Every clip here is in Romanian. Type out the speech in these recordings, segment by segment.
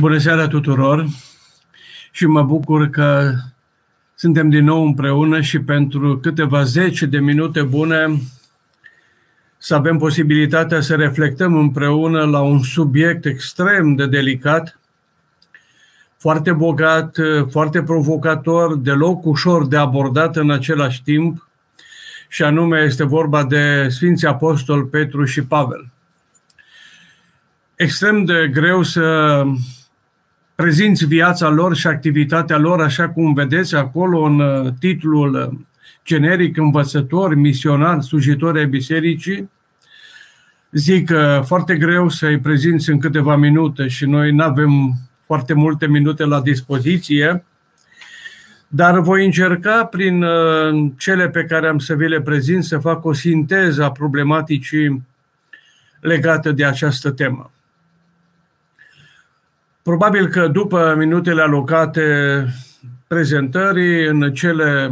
Bună seara tuturor și mă bucur că suntem din nou împreună și pentru câteva zece de minute bune să avem posibilitatea să reflectăm împreună la un subiect extrem de delicat, foarte bogat, foarte provocator, deloc ușor de abordat în același timp, și anume este vorba de Sfinții Apostol Petru și Pavel. Extrem de greu să prezinți viața lor și activitatea lor, așa cum vedeți acolo în uh, titlul uh, generic, învățător, misionar, slujitori ai bisericii, zic că uh, foarte greu să-i prezinți în câteva minute și noi nu avem foarte multe minute la dispoziție, dar voi încerca prin cele pe care am să vi le prezint să fac o sinteză a problematicii legate de această temă. Probabil că după minutele alocate prezentării, în cele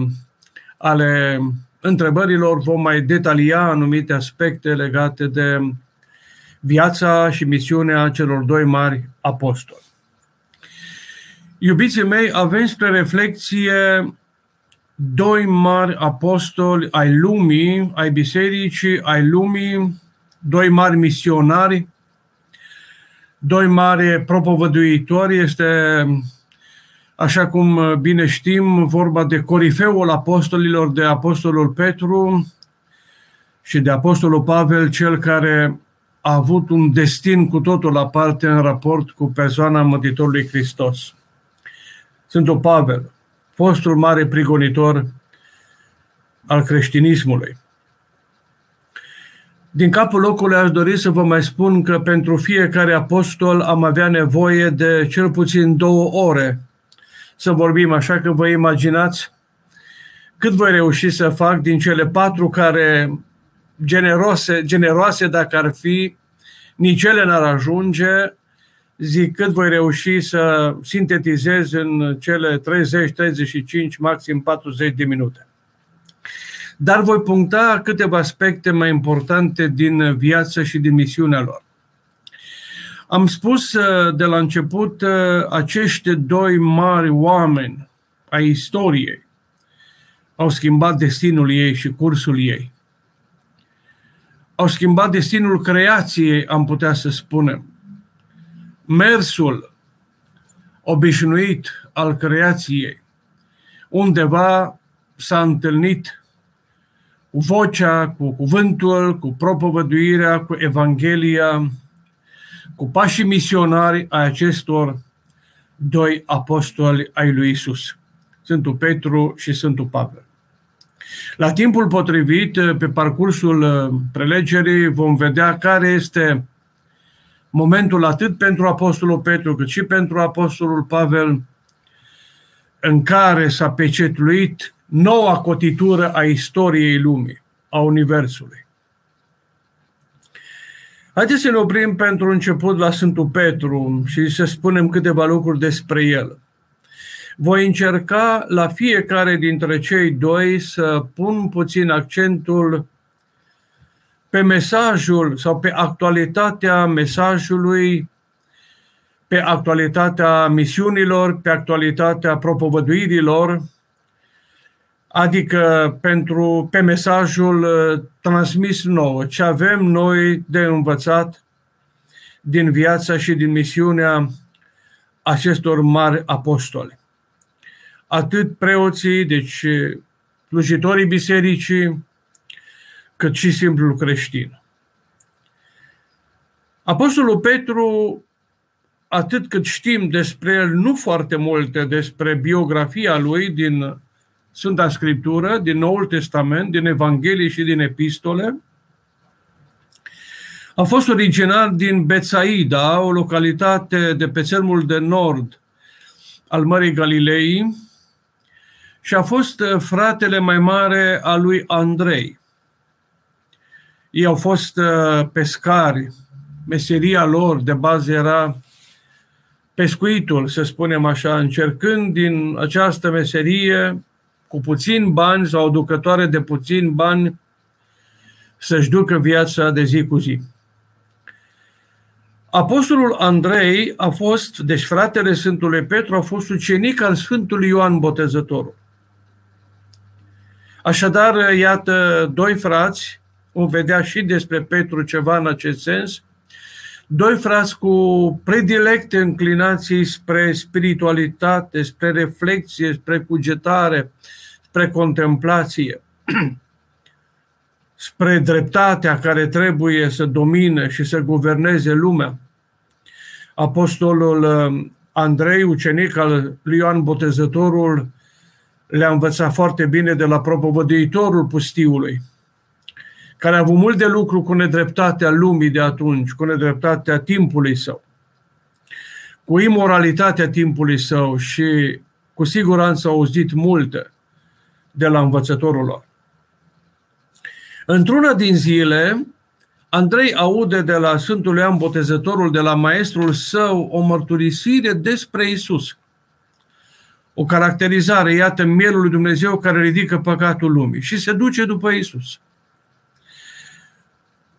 ale întrebărilor vom mai detalia anumite aspecte legate de viața și misiunea celor doi mari apostoli. Iubiții mei, avem spre reflexie doi mari apostoli ai lumii, ai bisericii, ai lumii, doi mari misionari doi mari propovăduitori. Este, așa cum bine știm, vorba de corifeul apostolilor, de apostolul Petru și de apostolul Pavel, cel care a avut un destin cu totul aparte în raport cu persoana Mântuitorului Hristos. Sfântul Pavel, fostul mare prigonitor al creștinismului. Din capul locului aș dori să vă mai spun că pentru fiecare apostol am avea nevoie de cel puțin două ore să vorbim, așa că vă imaginați cât voi reuși să fac din cele patru care generoase, generoase dacă ar fi, nici ele n-ar ajunge, zic cât voi reuși să sintetizez în cele 30, 35, maxim 40 de minute dar voi puncta câteva aspecte mai importante din viață și din misiunea lor. Am spus uh, de la început, uh, acești doi mari oameni ai istoriei au schimbat destinul ei și cursul ei. Au schimbat destinul creației, am putea să spunem. Mersul obișnuit al creației. Undeva s-a întâlnit cu vocea, cu cuvântul, cu propovăduirea, cu Evanghelia, cu pașii misionari ai acestor doi apostoli ai lui Isus, Sfântul Petru și Sfântul Pavel. La timpul potrivit, pe parcursul uh, prelegerii, vom vedea care este momentul atât pentru Apostolul Petru cât și pentru Apostolul Pavel în care s-a pecetluit noua cotitură a istoriei lumii, a Universului. Haideți să ne oprim pentru început la Sfântul Petru și să spunem câteva lucruri despre el. Voi încerca la fiecare dintre cei doi să pun puțin accentul pe mesajul sau pe actualitatea mesajului, pe actualitatea misiunilor, pe actualitatea propovăduirilor, adică pentru, pe mesajul uh, transmis nouă, ce avem noi de învățat din viața și din misiunea acestor mari apostoli. Atât preoții, deci slujitorii bisericii, cât și simplul creștin. Apostolul Petru, atât cât știm despre el, nu foarte multe despre biografia lui din Sfânta Scriptură, din Noul Testament, din Evanghelie și din Epistole. A fost originar din Betsaida, o localitate de pe țărmul de nord al Mării Galilei, și a fost uh, fratele mai mare al lui Andrei. Ei au fost uh, pescari, meseria lor de bază era pescuitul, să spunem așa, încercând din această meserie cu puțin bani sau o ducătoare de puțin bani să-și ducă viața de zi cu zi. Apostolul Andrei a fost, deci fratele Sfântului Petru, a fost ucenic al Sfântului Ioan Botezătorul. Așadar, iată, doi frați, vom vedea și despre Petru ceva în acest sens, doi frați cu predilecte înclinații spre spiritualitate, spre reflexie, spre cugetare, spre contemplație, spre dreptatea care trebuie să domine și să guverneze lumea. Apostolul uh, Andrei, ucenic al lui Ioan Botezătorul, le-a învățat foarte bine de la propovăduitorul pustiului, care a avut mult de lucru cu nedreptatea lumii de atunci, cu nedreptatea timpului său, cu imoralitatea timpului său și cu siguranță au auzit multe de la învățătorul lor. Într-una din zile, Andrei aude de la Sfântul Ioan Botezătorul, de la maestrul său, o mărturisire despre Isus. O caracterizare, iată, mielul lui Dumnezeu care ridică păcatul lumii și se duce după Isus.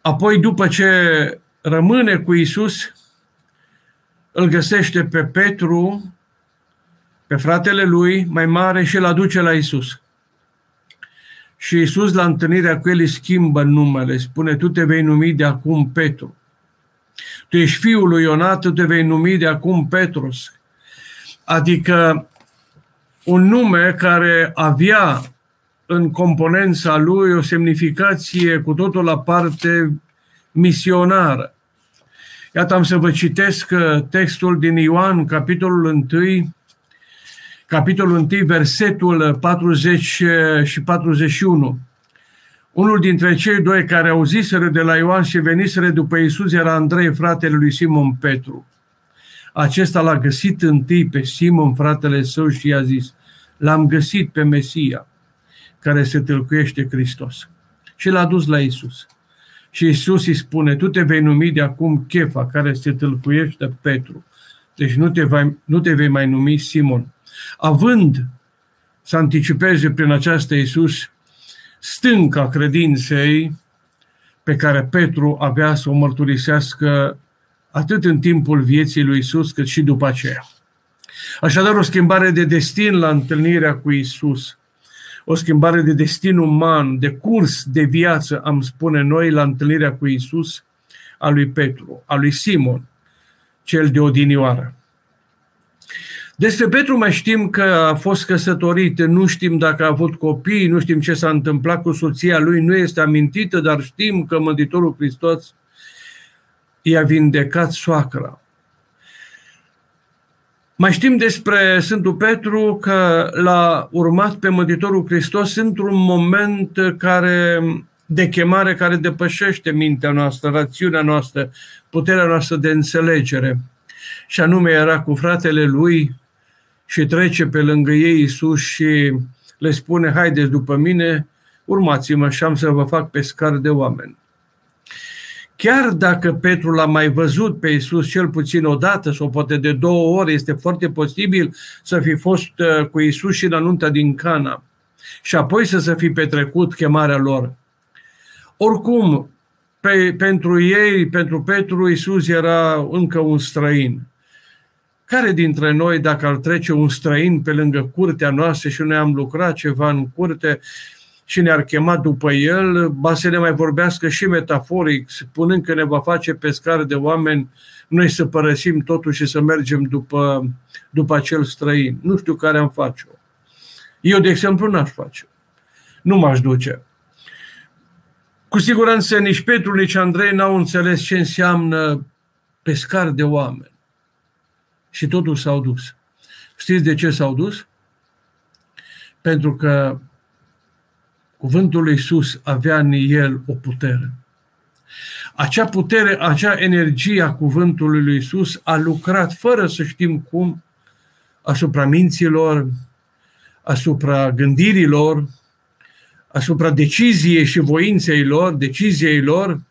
Apoi, după ce rămâne cu Isus, îl găsește pe Petru, pe fratele lui mai mare și îl aduce la Isus. Și Isus la întâlnirea cu el îi schimbă numele, spune, tu te vei numi de acum Petru. Tu ești fiul lui Ionat, tu te vei numi de acum Petrus. Adică un nume care avea în componența lui o semnificație cu totul la parte misionară. Iată am să vă citesc uh, textul din Ioan, capitolul 1, capitolul 1, versetul 40 și 41. Unul dintre cei doi care au ziseră de la Ioan și veniseră după Iisus era Andrei, fratele lui Simon Petru. Acesta l-a găsit întâi pe Simon, fratele său, și i-a zis, l-am găsit pe Mesia, care se tâlcuiește Hristos. Și l-a dus la Isus. Și Isus îi spune, tu te vei numi de acum Chefa, care se tâlcuiește Petru. Deci nu te, vei, nu te vei mai numi Simon, având să anticipeze prin aceasta Iisus stânca credinței pe care Petru avea să o mărturisească atât în timpul vieții lui Isus, cât și după aceea. Așadar, o schimbare de destin la întâlnirea cu Isus, o schimbare de destin uman, de curs de viață, am spune noi, la întâlnirea cu Isus, a lui Petru, a lui Simon, cel de odinioară. Despre Petru mai știm că a fost căsătorit, nu știm dacă a avut copii, nu știm ce s-a întâmplat cu soția lui, nu este amintită, dar știm că Mântuitorul Hristos i-a vindecat soacra. Mai știm despre Sfântul Petru că l-a urmat pe Mântuitorul Hristos într-un moment care, de chemare care depășește mintea noastră, rațiunea noastră, puterea noastră de înțelegere. Și anume era cu fratele lui, și trece pe lângă ei Isus și le spune, haideți după mine, urmați-mă și am să vă fac pescar de oameni. Chiar dacă Petru l-a mai văzut pe Isus cel puțin o dată sau poate de două ori, este foarte posibil să fi fost uh, cu Isus și la nunta din Cana și apoi să se fi petrecut chemarea lor. Oricum, pe, pentru ei, pentru Petru, Isus era încă un străin. Care dintre noi, dacă ar trece un străin pe lângă curtea noastră și noi am lucrat ceva în curte și ne-ar chema după el, ba să ne mai vorbească și metaforic, spunând că ne va face pescar de oameni, noi să părăsim totul și să mergem după, după acel străin. Nu știu care am face-o. Eu, de exemplu, n-aș face Nu m-aș duce. Cu siguranță nici Petru, nici Andrei n-au înțeles ce înseamnă pescar de oameni și totuși s-au dus. Știți de ce s-au dus? Pentru că cuvântul lui Iisus avea în el o putere. Acea putere, acea energie a cuvântului lui Iisus a lucrat fără să știm cum asupra minților, asupra gândirilor, asupra deciziei și voinței lor, deciziei lor,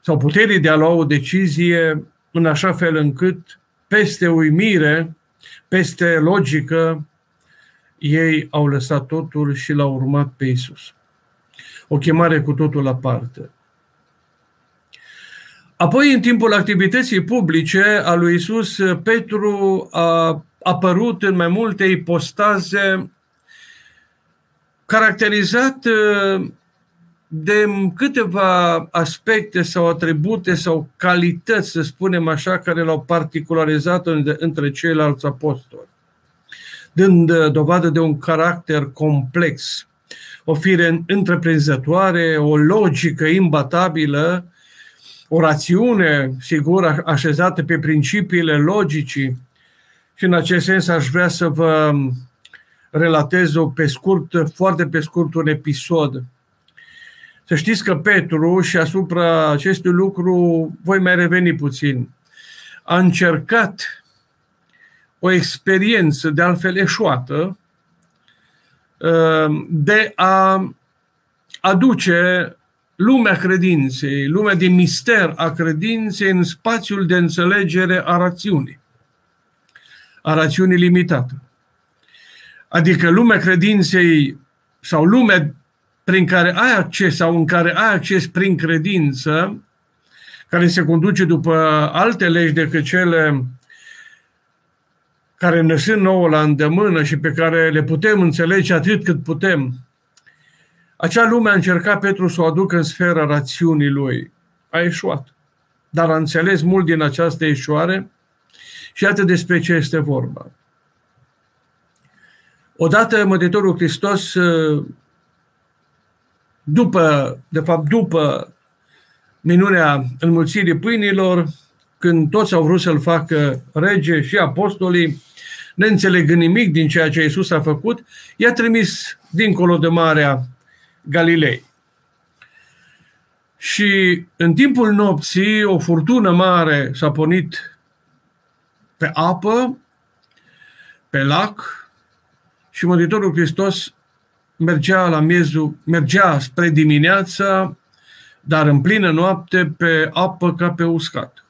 sau puterii de a lua o decizie în așa fel încât peste uimire, peste logică, ei au lăsat totul și l-au urmat pe Isus. O chemare cu totul aparte. Apoi, în timpul activității publice a lui Isus, Petru a apărut în mai multe ipostaze, caracterizat uh, de câteva aspecte sau atribute sau calități, să spunem așa, care l-au particularizat între ceilalți apostoli, dând uh, dovadă de un caracter complex, o fire întreprinzătoare, o logică imbatabilă, o rațiune, sigur, așezată pe principiile logicii. Și în acest sens aș vrea să vă relatez o, pe scurt, foarte pe scurt un episod. Să știți că Petru și asupra acestui lucru voi mai reveni puțin. A încercat o experiență de altfel eșuată uh, de a aduce lumea credinței, lumea din mister a credinței în spațiul de înțelegere a rațiunii, a rațiunii limitată. Adică lumea credinței sau lumea prin care ai acces sau în care ai acces prin credință, care se conduce după alte legi decât cele care ne sunt nouă la îndemână și pe care le putem înțelege atât cât putem, acea lume a încercat Petru să o aducă în sfera rațiunii lui. A ieșuat. Dar a înțeles mult din această ieșoare și iată despre ce este vorba. Odată Mântuitorul Hristos, după, de fapt după minunea înmulțirii pâinilor, când toți au vrut să-l facă rege și apostolii, neînțelegând nimic din ceea ce Iisus a făcut, i-a trimis dincolo de Marea Galilei. Și în timpul nopții, o furtună mare s-a pornit pe apă, pe lac, și Mântuitorul Hristos mergea la miezul, mergea spre dimineața, dar în plină noapte pe apă ca pe uscat.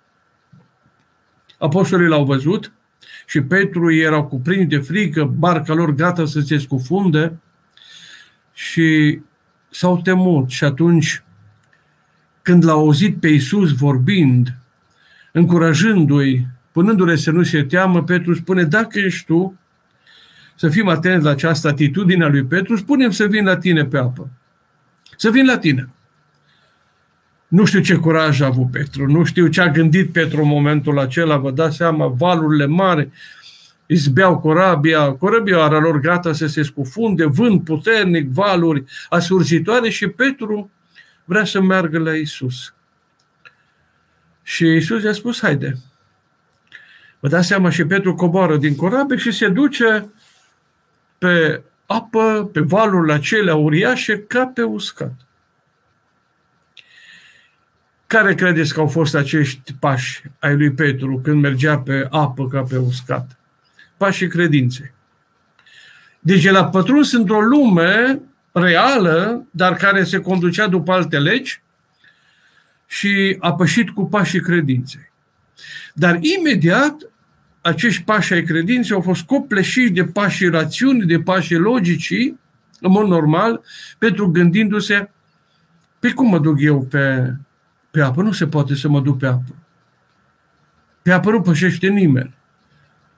Apostolii l-au văzut și Petru era cuprins de frică, barca lor gata să se scufunde și s-au temut și atunci când l-au auzit pe Iisus vorbind, încurajându-i, punându-le să nu se teamă, Petru spune, dacă ești tu, să fim atenți la această atitudine a lui Petru, spunem să vin la tine pe apă. Să vin la tine. Nu știu ce curaj a avut Petru, nu știu ce a gândit Petru în momentul acela, vă dați seama, valurile mari, izbeau corabia, corabia era lor gata să se scufunde, vânt puternic, valuri asurzitoare și Petru vrea să meargă la Isus. Și Isus i-a spus, haide. Vă dați seama și Petru coboară din corabie și se duce pe apă, pe valurile acelea uriașe, ca pe uscat. Care credeți că au fost acești pași ai lui Petru când mergea pe apă ca pe uscat? Pașii credinței. Deci el a pătruns într-o lume reală, dar care se conducea după alte legi și a pășit cu pașii credinței. Dar imediat acești pași ai credinței au fost copleșiți de pașii rațiunii, de pașii logicii, în mod normal, pentru gândindu-se, pe cum mă duc eu pe, pe apă? Nu se poate să mă duc pe apă. Pe apă nu pășește nimeni,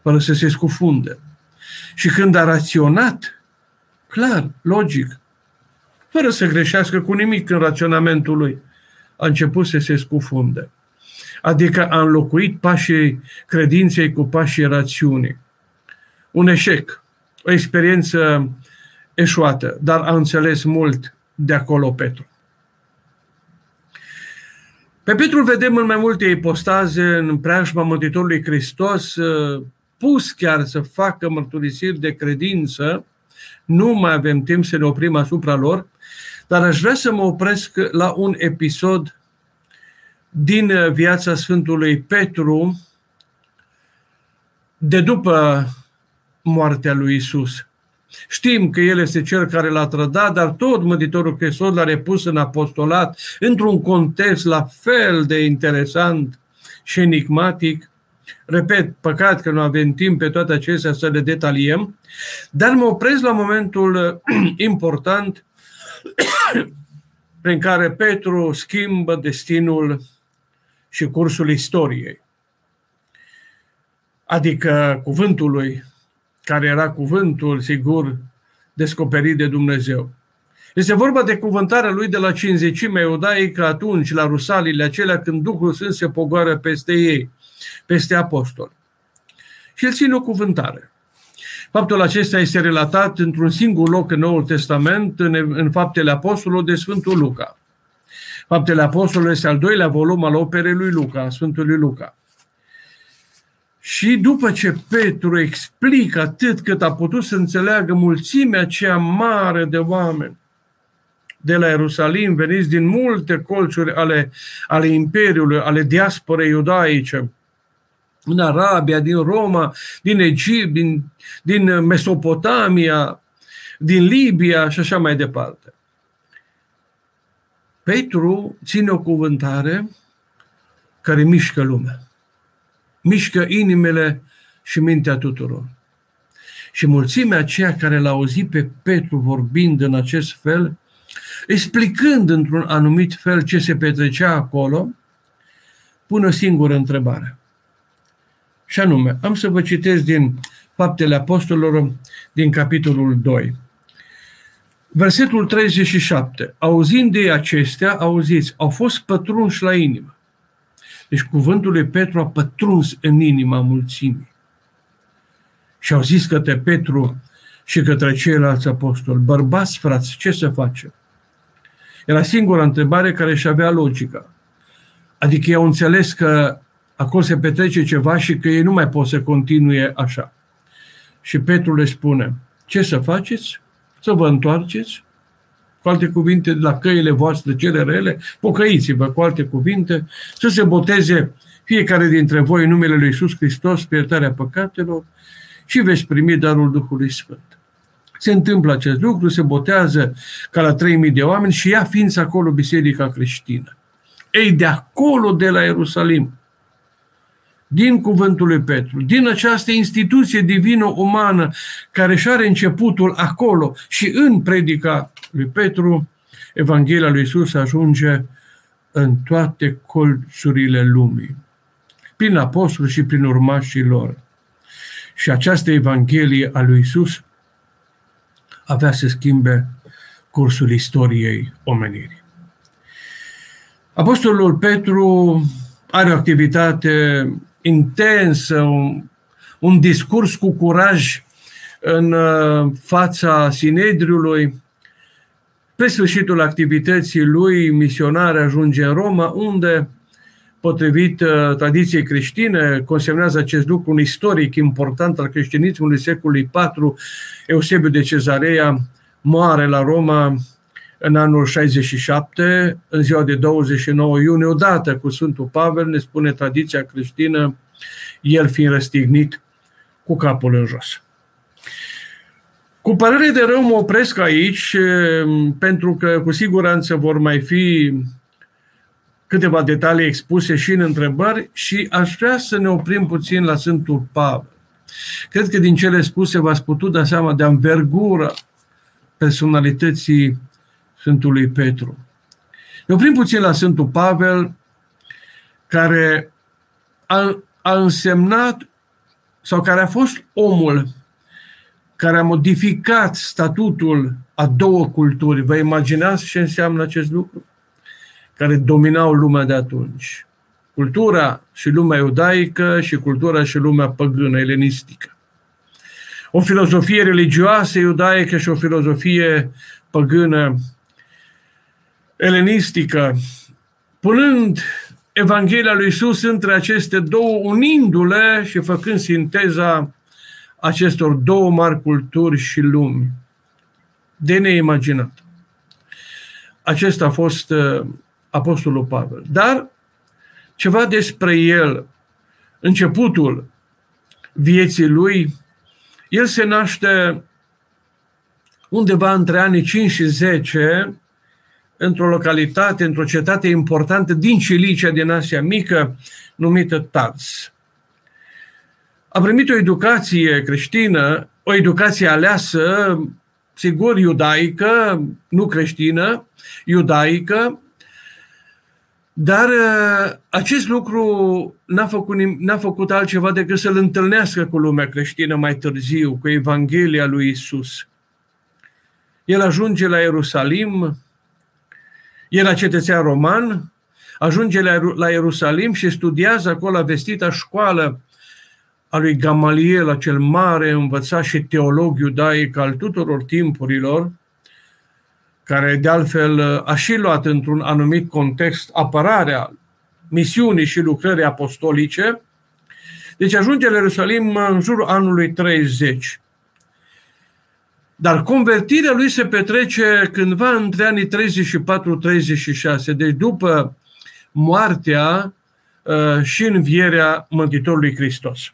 fără să se scufunde. Și când a raționat, clar, logic, fără să greșească cu nimic în raționamentul lui, a început să se scufunde adică a înlocuit pașii credinței cu pașii rațiunii. Un eșec, o experiență eșuată, dar a înțeles mult de acolo Petru. Pe Petru vedem în mai multe ipostaze în preajma Mântuitorului Hristos, uh, pus chiar să facă mărturisiri de credință, nu mai avem timp să ne oprim asupra lor, dar aș vrea să mă opresc la un episod din uh, viața Sfântului Petru de după moartea lui Isus. Știm că El este Cel care l-a trădat, dar tot Mântuitorul Hristos l-a repus în apostolat într-un context la fel de interesant și enigmatic. Repet, păcat că nu avem timp pe toate acestea să le detaliem, dar mă opresc la momentul uh, important prin care Petru schimbă destinul și cursul istoriei. Adică cuvântului, care era cuvântul, sigur, descoperit de Dumnezeu. Este vorba de cuvântarea lui de la cinzecimea iudaică atunci, la rusalile acelea, când Duhul Sfânt se pogoară peste ei, peste apostoli. Și el ține o cuvântare. Faptul acesta este relatat într-un singur loc în Noul Testament, în, în Faptele Apostolului de Sfântul Luca. Faptele Apostolului este al doilea volum al operei lui Luca, Sfântului Luca. Și după ce Petru explică atât cât a putut să înțeleagă mulțimea aceea mare de oameni de la Ierusalim, veniți din multe colțuri ale, ale Imperiului, ale diasporei iudaice, în Arabia, din Roma, din Egipt, din, din Mesopotamia, din Libia și așa mai departe. Petru ține o cuvântare care mișcă lumea. Mișcă inimile și mintea tuturor. Și mulțimea aceea care l-a auzit pe Petru vorbind în acest fel, explicând într-un anumit fel ce se petrecea acolo, pune o singură întrebare. Și anume, am să vă citesc din Faptele Apostolilor, din capitolul 2. Versetul 37. Auzind de acestea, auziți, au fost pătrunși la inimă. Deci cuvântul lui Petru a pătruns în inima mulțimii. Și au zis către Petru și către ceilalți apostoli, bărbați, frați, ce să facem? Era singura întrebare care și avea logica. Adică ei au înțeles că acolo se petrece ceva și că ei nu mai pot să continue așa. Și Petru le spune, ce să faceți? Să vă întoarceți? Cu alte cuvinte, la căile voastre cele rele, pocăiți-vă, cu alte cuvinte, să se boteze fiecare dintre voi în numele Lui Iisus Hristos pe iertarea păcatelor și veți primi darul Duhului Sfânt. Se întâmplă acest lucru, se botează ca la 3000 de oameni și ia ființă acolo biserica creștină. Ei, de acolo, de la Ierusalim, din cuvântul lui Petru, din această instituție divină umană care și are începutul acolo și în predica lui Petru, Evanghelia lui Isus ajunge în toate colțurile lumii, prin apostoli și prin urmașii lor. Și această Evanghelie a lui Isus avea să schimbe cursul istoriei omenirii. Apostolul Petru are o activitate intensă, un, un discurs cu curaj în uh, fața Sinedriului. Pe sfârșitul activității lui misionare ajunge în Roma, unde, potrivit uh, tradiției creștine, consemnează acest lucru un istoric important al creștinismului secolului IV, Eusebiu de Cezarea, moare la Roma în anul 67, în ziua de 29 iunie, odată cu Sfântul Pavel, ne spune tradiția creștină, el fiind răstignit cu capul în jos. Cu părere de rău mă opresc aici, pentru că cu siguranță vor mai fi câteva detalii expuse și în întrebări și aș vrea să ne oprim puțin la Sfântul Pavel. Cred că din cele spuse v-ați putut da seama de învergura personalității Sfântului Petru. Ne oprim puțin la Sfântul Pavel, care a, a însemnat sau care a fost omul care a modificat statutul a două culturi. Vă imaginați ce înseamnă acest lucru? Care dominau lumea de atunci. Cultura și lumea iudaică și cultura și lumea păgână, elenistică. O filozofie religioasă iudaică și o filozofie păgână elenistică, punând Evanghelia lui Isus între aceste două, unindu-le și făcând sinteza acestor două mari culturi și lumi. De neimaginat. Acesta a fost uh, Apostolul Pavel. Dar ceva despre el, începutul vieții lui, el se naște undeva între anii 5 și 10 într-o localitate, într-o cetate importantă din Cilicia, din Asia Mică, numită Tars. A primit o educație creștină, o educație aleasă, sigur, iudaică, nu creștină, iudaică, Dar uh, acest lucru n-a făcut, n-a făcut altceva decât să-l întâlnească cu lumea creștină mai târziu, cu Evanghelia lui Isus. El ajunge la Ierusalim, era cetățean roman, ajunge la Ierusalim și studiază acolo la vestita școală a lui Gamaliel, acel mare învățat și teolog iudaic al tuturor timpurilor, care de altfel a și luat într-un anumit context apărarea misiunii și lucrării apostolice. Deci ajunge la Ierusalim în jurul anului 30. Dar convertirea lui se petrece cândva între anii 34-36, deci după moartea uh, și învierea Mântuitorului Hristos.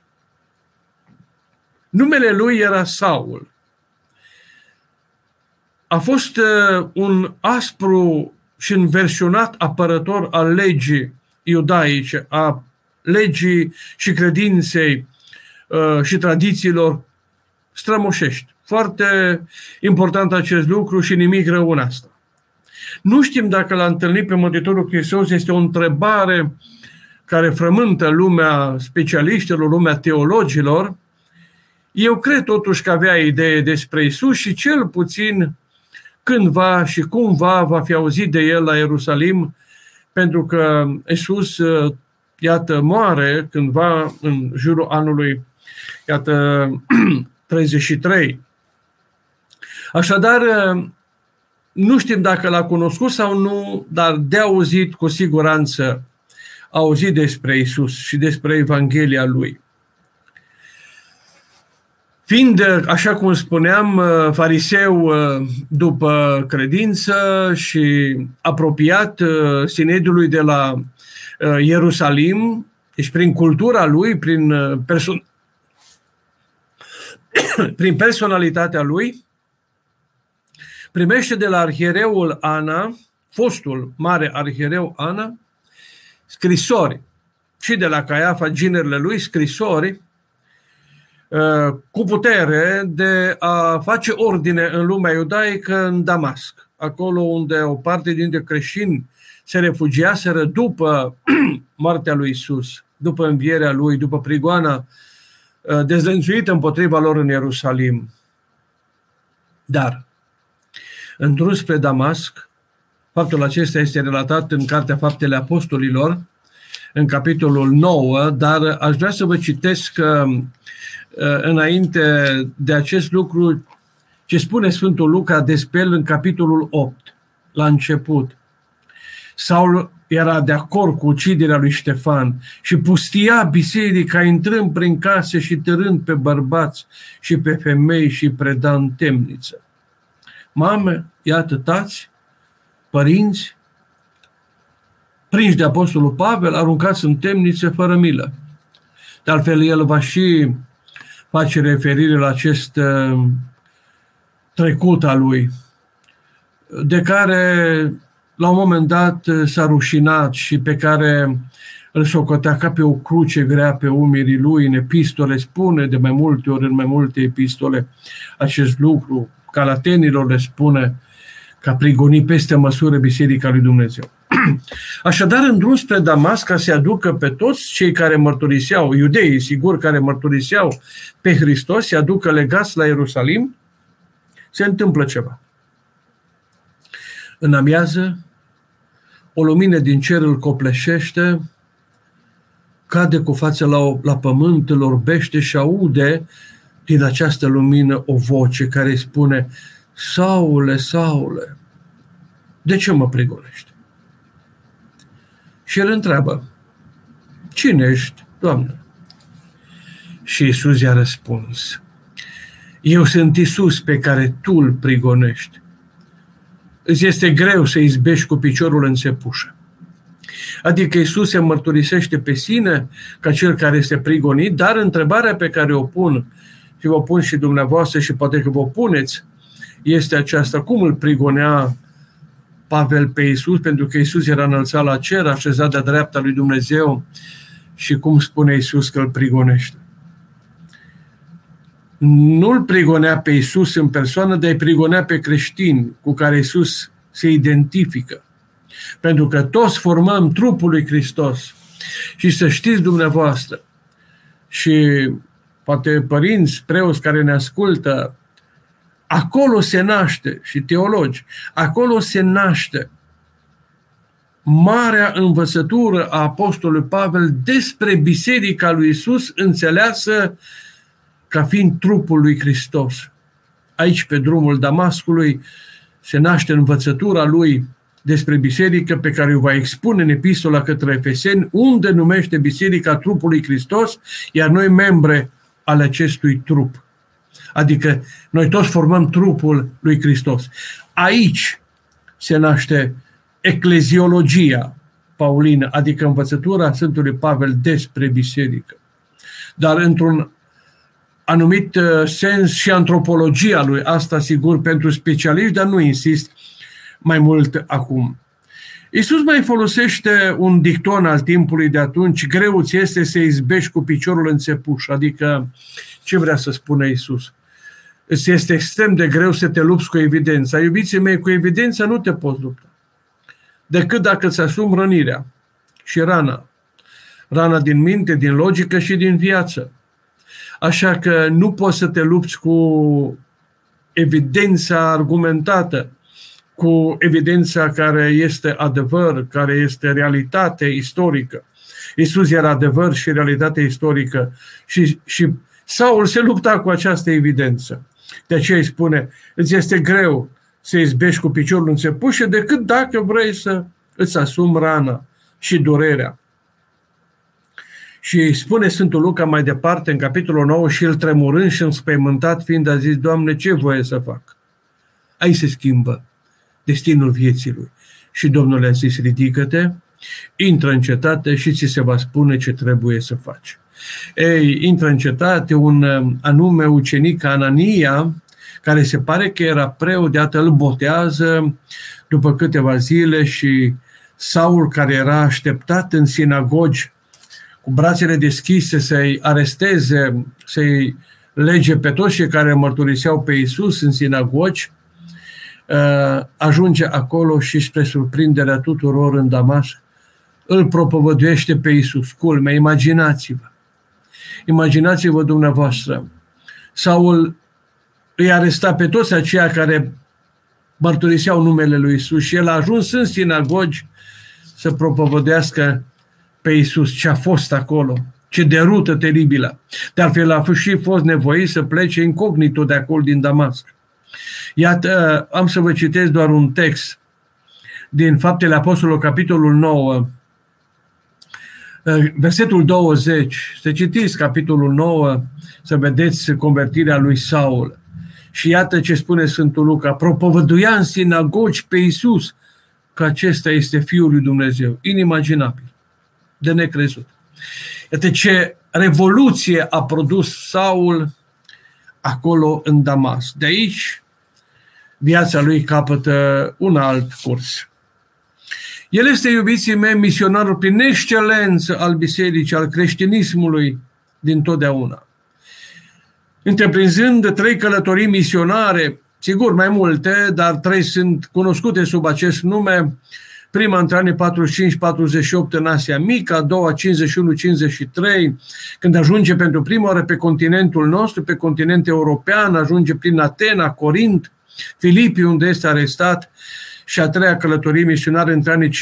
Numele lui era Saul. A fost uh, un aspru și înversionat apărător al legii iudaice, a legii și credinței uh, și tradițiilor strămoșești. Foarte important acest lucru și nimic rău în asta. Nu știm dacă l-a întâlnit pe Mântuitorul Hristos, este o întrebare care frământă lumea specialiștilor, lumea teologilor. Eu cred totuși că avea idee despre Isus și cel puțin cândva și cumva va fi auzit de el la Ierusalim, pentru că Isus, iată, moare cândva în jurul anului, iată, 33. Așadar, nu știm dacă l-a cunoscut sau nu, dar de auzit cu siguranță a auzit despre Isus și despre Evanghelia lui. Fiind, așa cum spuneam, fariseu după credință și apropiat Sinedului de la Ierusalim, deci prin cultura lui, prin, perso- prin personalitatea lui, primește de la arhiereul Ana, fostul mare arhiereu Ana, scrisori și de la Caiafa, ginerele lui, scrisori uh, cu putere de a face ordine în lumea iudaică în Damasc, acolo unde o parte dintre creștini se refugiaseră după moartea lui Isus, după învierea lui, după prigoana uh, dezlănțuită împotriva lor în Ierusalim. Dar în drum spre Damasc. Faptul acesta este relatat în Cartea Faptele Apostolilor, în capitolul 9, dar aș vrea să vă citesc uh, înainte de acest lucru ce spune Sfântul Luca despre el în capitolul 8, la început. Saul era de acord cu uciderea lui Ștefan și pustia biserica intrând prin case și târând pe bărbați și pe femei și preda în temniță mame, iată tați, părinți, prinși de Apostolul Pavel, aruncați în temnițe fără milă. De altfel, el va și face referire la acest uh, trecut al lui, de care la un moment dat s-a rușinat și pe care îl socotea ca pe o cruce grea pe umerii lui. În epistole spune de mai multe ori, în mai multe epistole, acest lucru. Calatenilor le spune că a prigonit peste măsură Biserica lui Dumnezeu. Așadar, în drum spre Damasc, ca să aducă pe toți cei care mărturiseau, iudeii, sigur, care mărturiseau pe Hristos, se aducă legați la Ierusalim, se întâmplă ceva. În amiază, o lumină din cer îl copleșește, cade cu fața la, la pământ, îl orbește și aude din această lumină o voce care îi spune Saule, Saule, de ce mă prigonești? Și el întreabă, cine ești, Doamne? Și Isus i-a răspuns, eu sunt Isus pe care tu îl prigonești. Îți este greu să izbești cu piciorul în sepușă. Adică Isus se mărturisește pe sine ca cel care este prigonit, dar întrebarea pe care o pun și vă pun și dumneavoastră și poate că vă puneți, este aceasta. Cum îl prigonea Pavel pe Iisus, pentru că Iisus era înălțat la cer, așezat de-a dreapta lui Dumnezeu și cum spune Iisus că îl prigonește. Nu îl prigonea pe Iisus în persoană, dar îi prigonea pe creștini cu care Iisus se identifică. Pentru că toți formăm trupul lui Hristos. Și să știți dumneavoastră, și poate părinți, preoți care ne ascultă, acolo se naște, și teologi, acolo se naște marea învățătură a Apostolului Pavel despre Biserica lui Isus, înțeleasă ca fiind trupul lui Hristos. Aici, pe drumul Damascului, se naște învățătura lui despre biserică pe care o va expune în epistola către Efeseni, unde numește biserica trupului Hristos, iar noi membre ale acestui trup. Adică noi toți formăm trupul lui Hristos. Aici se naște ecleziologia paulină, adică învățătura Sfântului Pavel despre biserică. Dar într-un anumit uh, sens și antropologia lui, asta sigur pentru specialiști, dar nu insist mai mult acum. Iisus mai folosește un dicton al timpului de atunci, greu ți este să izbești cu piciorul în țepuș, adică ce vrea să spună Iisus? Îți este extrem de greu să te lupți cu evidența. Iubiții mei, cu evidența nu te poți lupta. Decât dacă îți asumi rănirea și rana. Rana din minte, din logică și din viață. Așa că nu poți să te lupți cu evidența argumentată, cu evidența care este adevăr, care este realitate istorică. Isus era adevăr și realitate istorică și, și Saul se lupta cu această evidență. De aceea îi spune, îți este greu să izbești cu piciorul în țepușă decât dacă vrei să îți asumi rana și durerea. Și spune Sfântul Luca mai departe, în capitolul 9, și el tremurând și înspăimântat fiind a zis, Doamne, ce voie să fac? Aici se schimbă destinul vieții lui. Și Domnul a zis, ridică-te, intră în cetate și ți se va spune ce trebuie să faci. Ei, intră în cetate un um, anume ucenic Anania, care se pare că era preot, de îl botează după câteva zile și Saul, care era așteptat în sinagogi cu brațele deschise să-i aresteze, să-i lege pe toți cei care mărturiseau pe Isus în sinagogi, uh, ajunge acolo și spre surprinderea tuturor în Damasc, îl propovăduiește pe Isus. Culme, imaginați-vă. Imaginați-vă dumneavoastră. Saul îi aresta pe toți aceia care mărturiseau numele lui Isus și el a ajuns în sinagogi să propovădească pe Isus ce a fost acolo, ce derută teribilă. De altfel a și fost nevoit să plece incognito de acolo din Damasc. Iată, am să vă citesc doar un text din Faptele Apostolului, capitolul 9, versetul 20. Să citiți capitolul 9, să vedeți convertirea lui Saul. Și iată ce spune Sfântul Luca, propovăduia în sinagogi pe Iisus că acesta este Fiul lui Dumnezeu. Inimaginabil, de necrezut. Iată ce revoluție a produs Saul acolo în Damas. De aici viața lui capătă un alt curs. El este, iubiții mei, misionarul prin excelență al bisericii, al creștinismului din totdeauna întreprinzând trei călătorii misionare, sigur mai multe, dar trei sunt cunoscute sub acest nume. Prima între anii 45-48 în Asia Mică, a doua 51-53, când ajunge pentru prima oară pe continentul nostru, pe continent european, ajunge prin Atena, Corint, Filipii, unde este arestat, și a treia călătorie misionară între anii 53-58,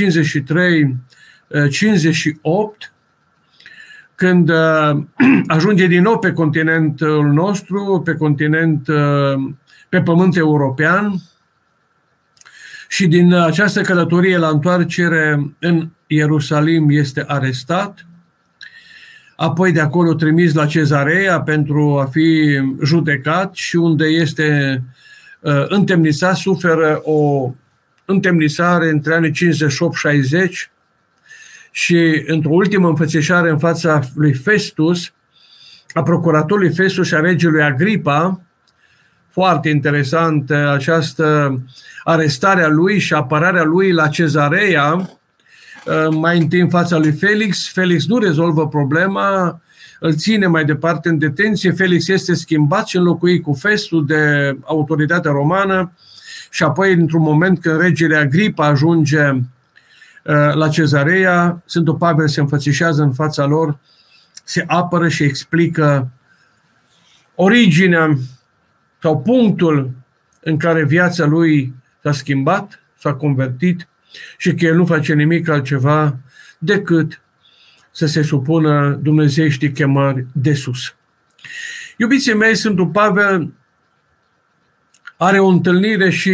când uh, ajunge din nou pe continentul nostru, pe continent, uh, pe pământ european, și din această călătorie la întoarcere în Ierusalim este arestat, apoi de acolo trimis la Cezarea pentru a fi judecat și unde este uh, întemnițat, suferă o întemnițare între anii 58-60, și într-o ultimă înfățișare în fața lui Festus, a procuratorului Festus și a regelui Agripa, foarte interesant această arestare a lui și apărarea lui la cezarea, mai întâi în fața lui Felix. Felix nu rezolvă problema, îl ține mai departe în detenție. Felix este schimbat și înlocuit cu Festus de autoritatea romană și apoi, într-un moment când regele Agripa ajunge la cezarea, Sfântul Pavel se înfățișează în fața lor, se apără și explică originea sau punctul în care viața lui s-a schimbat, s-a convertit și că el nu face nimic altceva decât să se supună dumnezeieștii chemări de sus. Iubiții mei, Sfântul Pavel are o întâlnire și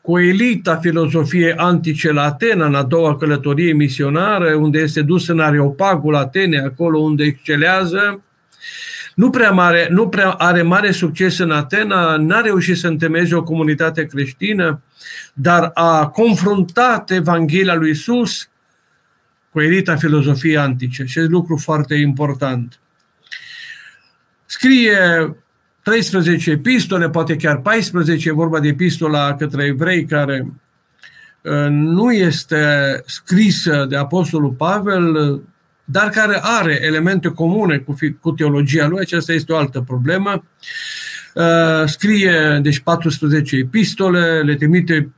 cu elita filozofiei antice la Atena, în a doua călătorie misionară, unde este dus în Areopagul Atene, acolo unde excelează. Nu prea, mare, nu prea are mare succes în Atena, n-a reușit să întemeieze o comunitate creștină, dar a confruntat Evanghelia lui Isus cu elita filozofiei antice. Și este lucru foarte important. Scrie 13 epistole, poate chiar 14, e vorba de epistola către evrei care uh, nu este scrisă de Apostolul Pavel, dar care are elemente comune cu, cu teologia lui, aceasta este o altă problemă. Uh, scrie, deci, 14 epistole, le trimite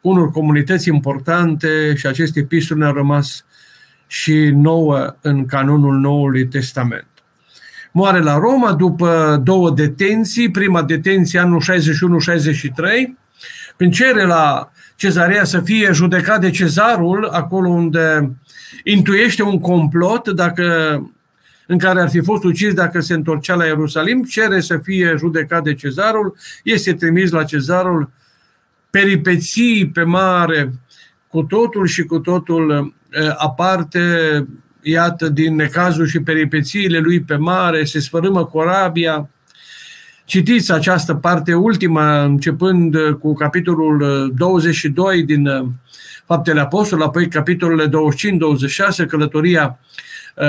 unor comunități importante și aceste epistole au rămas și nouă în canonul Noului Testament. Moare la Roma după două detenții, prima detenție anul 61-63, când cere la cezarea să fie judecat de cezarul, acolo unde intuiește un complot dacă, în care ar fi fost ucis dacă se întorcea la Ierusalim, cere să fie judecat de cezarul, este trimis la cezarul, peripeții pe mare, cu totul și cu totul aparte, iată, din necazul și peripețiile lui pe mare, se sfărâmă corabia. Citiți această parte ultima, începând cu capitolul 22 din Faptele Apostol, apoi capitolele 25-26, călătoria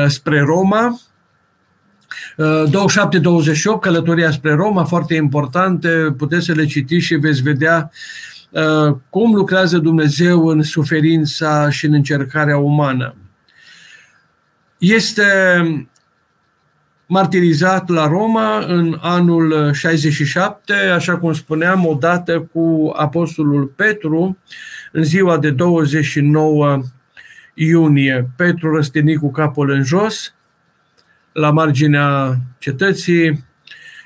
spre Roma, 27-28, călătoria spre Roma, foarte importante, puteți să le citiți și veți vedea cum lucrează Dumnezeu în suferința și în încercarea umană. Este martirizat la Roma în anul 67, așa cum spuneam, odată cu Apostolul Petru, în ziua de 29 iunie. Petru răstenit cu capul în jos, la marginea cetății,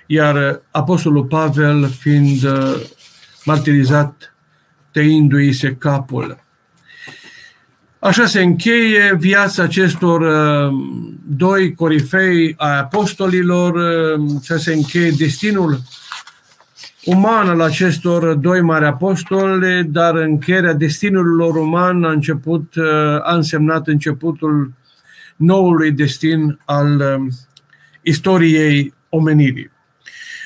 iar Apostolul Pavel fiind uh, martirizat, tăindu-i se capul. Așa se încheie viața acestor uh, doi corifei ai apostolilor, uh, așa se încheie destinul uman al acestor doi mari apostoli, dar încheierea destinului lor uman a, început, uh, a însemnat începutul noului destin al istoriei omenirii.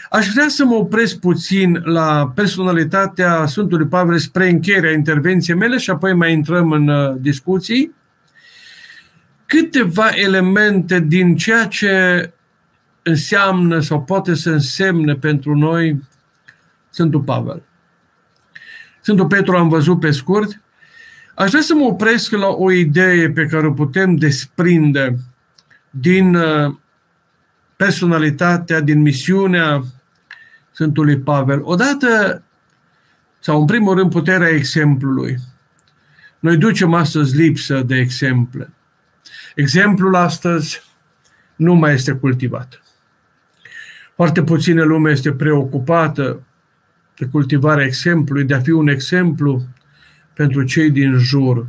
Aș vrea să mă opresc puțin la personalitatea Sfântului Pavel spre încheierea intervenției mele și apoi mai intrăm în uh, discuții. Câteva elemente din ceea ce înseamnă sau poate să însemne pentru noi Sfântul Pavel. Sfântul Petru am văzut pe scurt. Aș vrea să mă opresc la o idee pe care o putem desprinde din uh, personalitatea, din misiunea Sfântului Pavel. Odată, sau în primul rând, puterea exemplului. Noi ducem astăzi lipsă de exemple. Exemplul astăzi nu mai este cultivat. Foarte puțină lume este preocupată de cultivarea exemplului, de a fi un exemplu pentru cei din jur.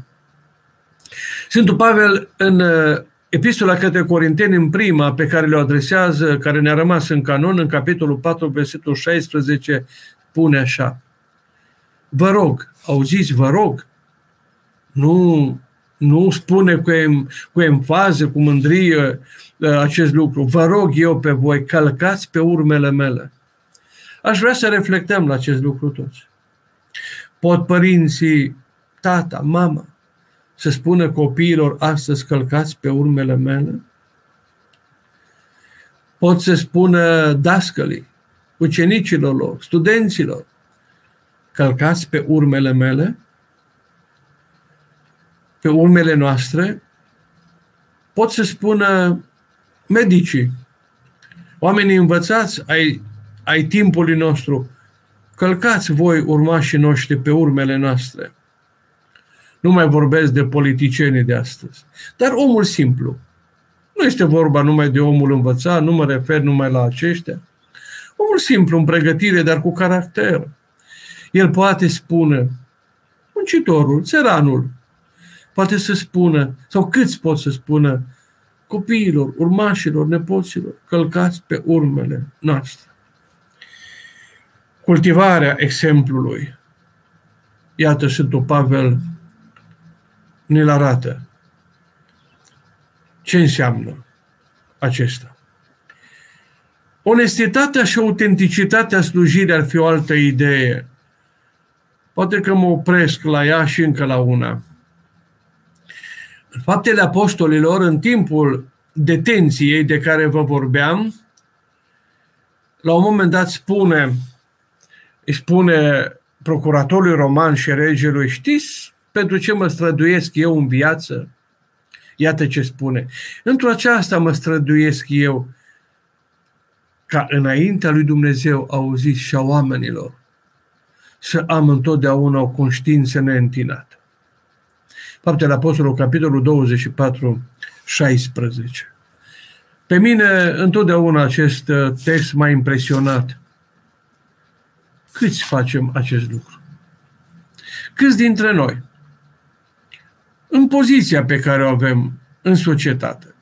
Sfântul Pavel, în Epistola către Corinteni în prima pe care le adresează, care ne-a rămas în canon, în capitolul 4, versetul 16, pune așa. Vă rog, auziți, vă rog, nu, nu spune cu, em, cu enfază, cu mândrie uh, acest lucru. Vă rog eu pe voi, călcați pe urmele mele. Aș vrea să reflectăm la acest lucru toți. Pot părinții, tata, mama, să spună copiilor astăzi călcați pe urmele mele? Pot să spună dascălii, ucenicilor lor, studenților, călcați pe urmele mele, pe urmele noastre, pot să spună medicii, oamenii învățați ai, ai timpului nostru, călcați voi urmașii noștri pe urmele noastre Nu mai vorbesc de politicienii de astăzi. Dar omul simplu. Nu este vorba numai de omul învățat, nu mă refer numai la aceștia. Omul simplu, în pregătire, dar cu caracter. El poate spune, muncitorul, țăranul, poate să spună, sau câți pot să spună, copiilor, urmașilor, nepoților, călcați pe urmele noastre. Cultivarea exemplului. Iată, Sfântul Pavel ne-l arată. Ce înseamnă acesta? Onestitatea și autenticitatea slujirii ar fi o altă idee. Poate că mă opresc la ea și încă la una. În faptele apostolilor, în timpul detenției de care vă vorbeam, la un moment dat spune, îi spune procuratorului roman și regelui, știți pentru ce mă străduiesc eu în viață? Iată ce spune. Într-o aceasta mă străduiesc eu, ca înaintea lui Dumnezeu auzit și a oamenilor, să am întotdeauna o conștiință neîntinată. Faptele Apostolului, capitolul 24, 16. Pe mine întotdeauna acest uh, text m-a impresionat. Câți facem acest lucru? Câți dintre noi, în poziția pe care o avem în societate,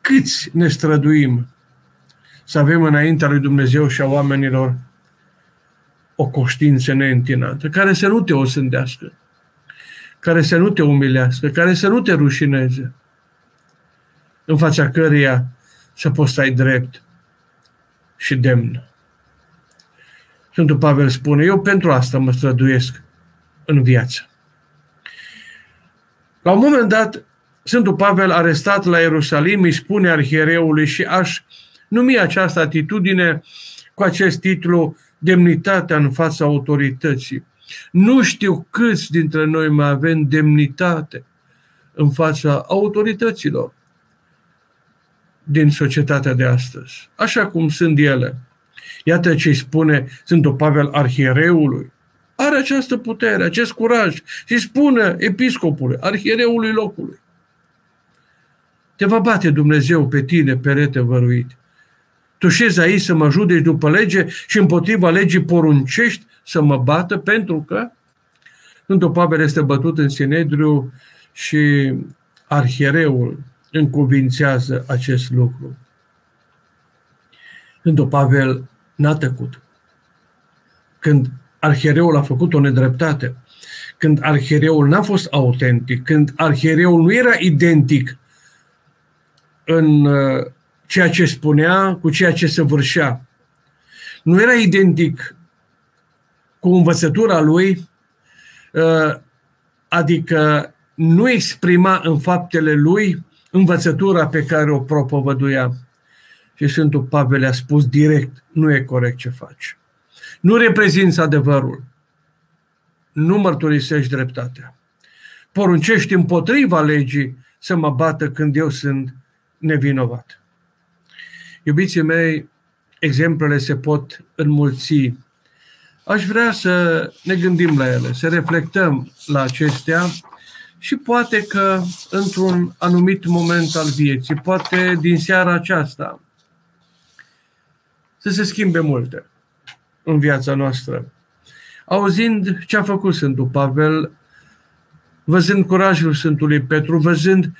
câți ne străduim să avem înaintea lui Dumnezeu și a oamenilor o conștiință neîntinată, care să nu te osândească, care să nu te umilească, care să nu te rușineze, în fața căreia să poți stai drept și demn. Sfântul Pavel spune, eu pentru asta mă străduiesc în viață. La un moment dat, Sfântul Pavel, arestat la Ierusalim, îi spune arhiereului și aș numi această atitudine cu acest titlu demnitatea în fața autorității. Nu știu câți dintre noi mai avem demnitate în fața autorităților din societatea de astăzi, așa cum sunt ele. Iată ce îi spune Sfântul Pavel arhiereului. Are această putere, acest curaj și spune episcopului, arhiereului locului. Te va bate Dumnezeu pe tine, perete văruit. Tu șezi aici să mă judeci după lege și împotriva legii poruncești să mă bată pentru că Sfântul Pavel este bătut în Sinedriu și arhiereul încuvințează acest lucru. Sfântul Pavel n-a tăcut. Când arhiereul a făcut o nedreptate, când arhiereul n-a fost autentic, când arhiereul nu era identic în uh, ceea ce spunea cu ceea ce se vârșea. Nu era identic cu învățătura lui, uh, adică nu exprima în faptele lui învățătura pe care o propovăduia. Și Sfântul Pavel a spus direct, nu e corect ce faci. Nu reprezinți adevărul. Nu mărturisești dreptatea. Poruncești împotriva legii să mă bată când eu sunt nevinovat. Iubiții mei, exemplele se pot înmulți. Aș vrea să ne gândim la ele, să reflectăm la acestea și poate că într-un anumit moment al vieții, poate din seara aceasta, să se schimbe multe în viața noastră. Auzind ce a făcut Sfântul Pavel, văzând curajul Sfântului Petru, văzând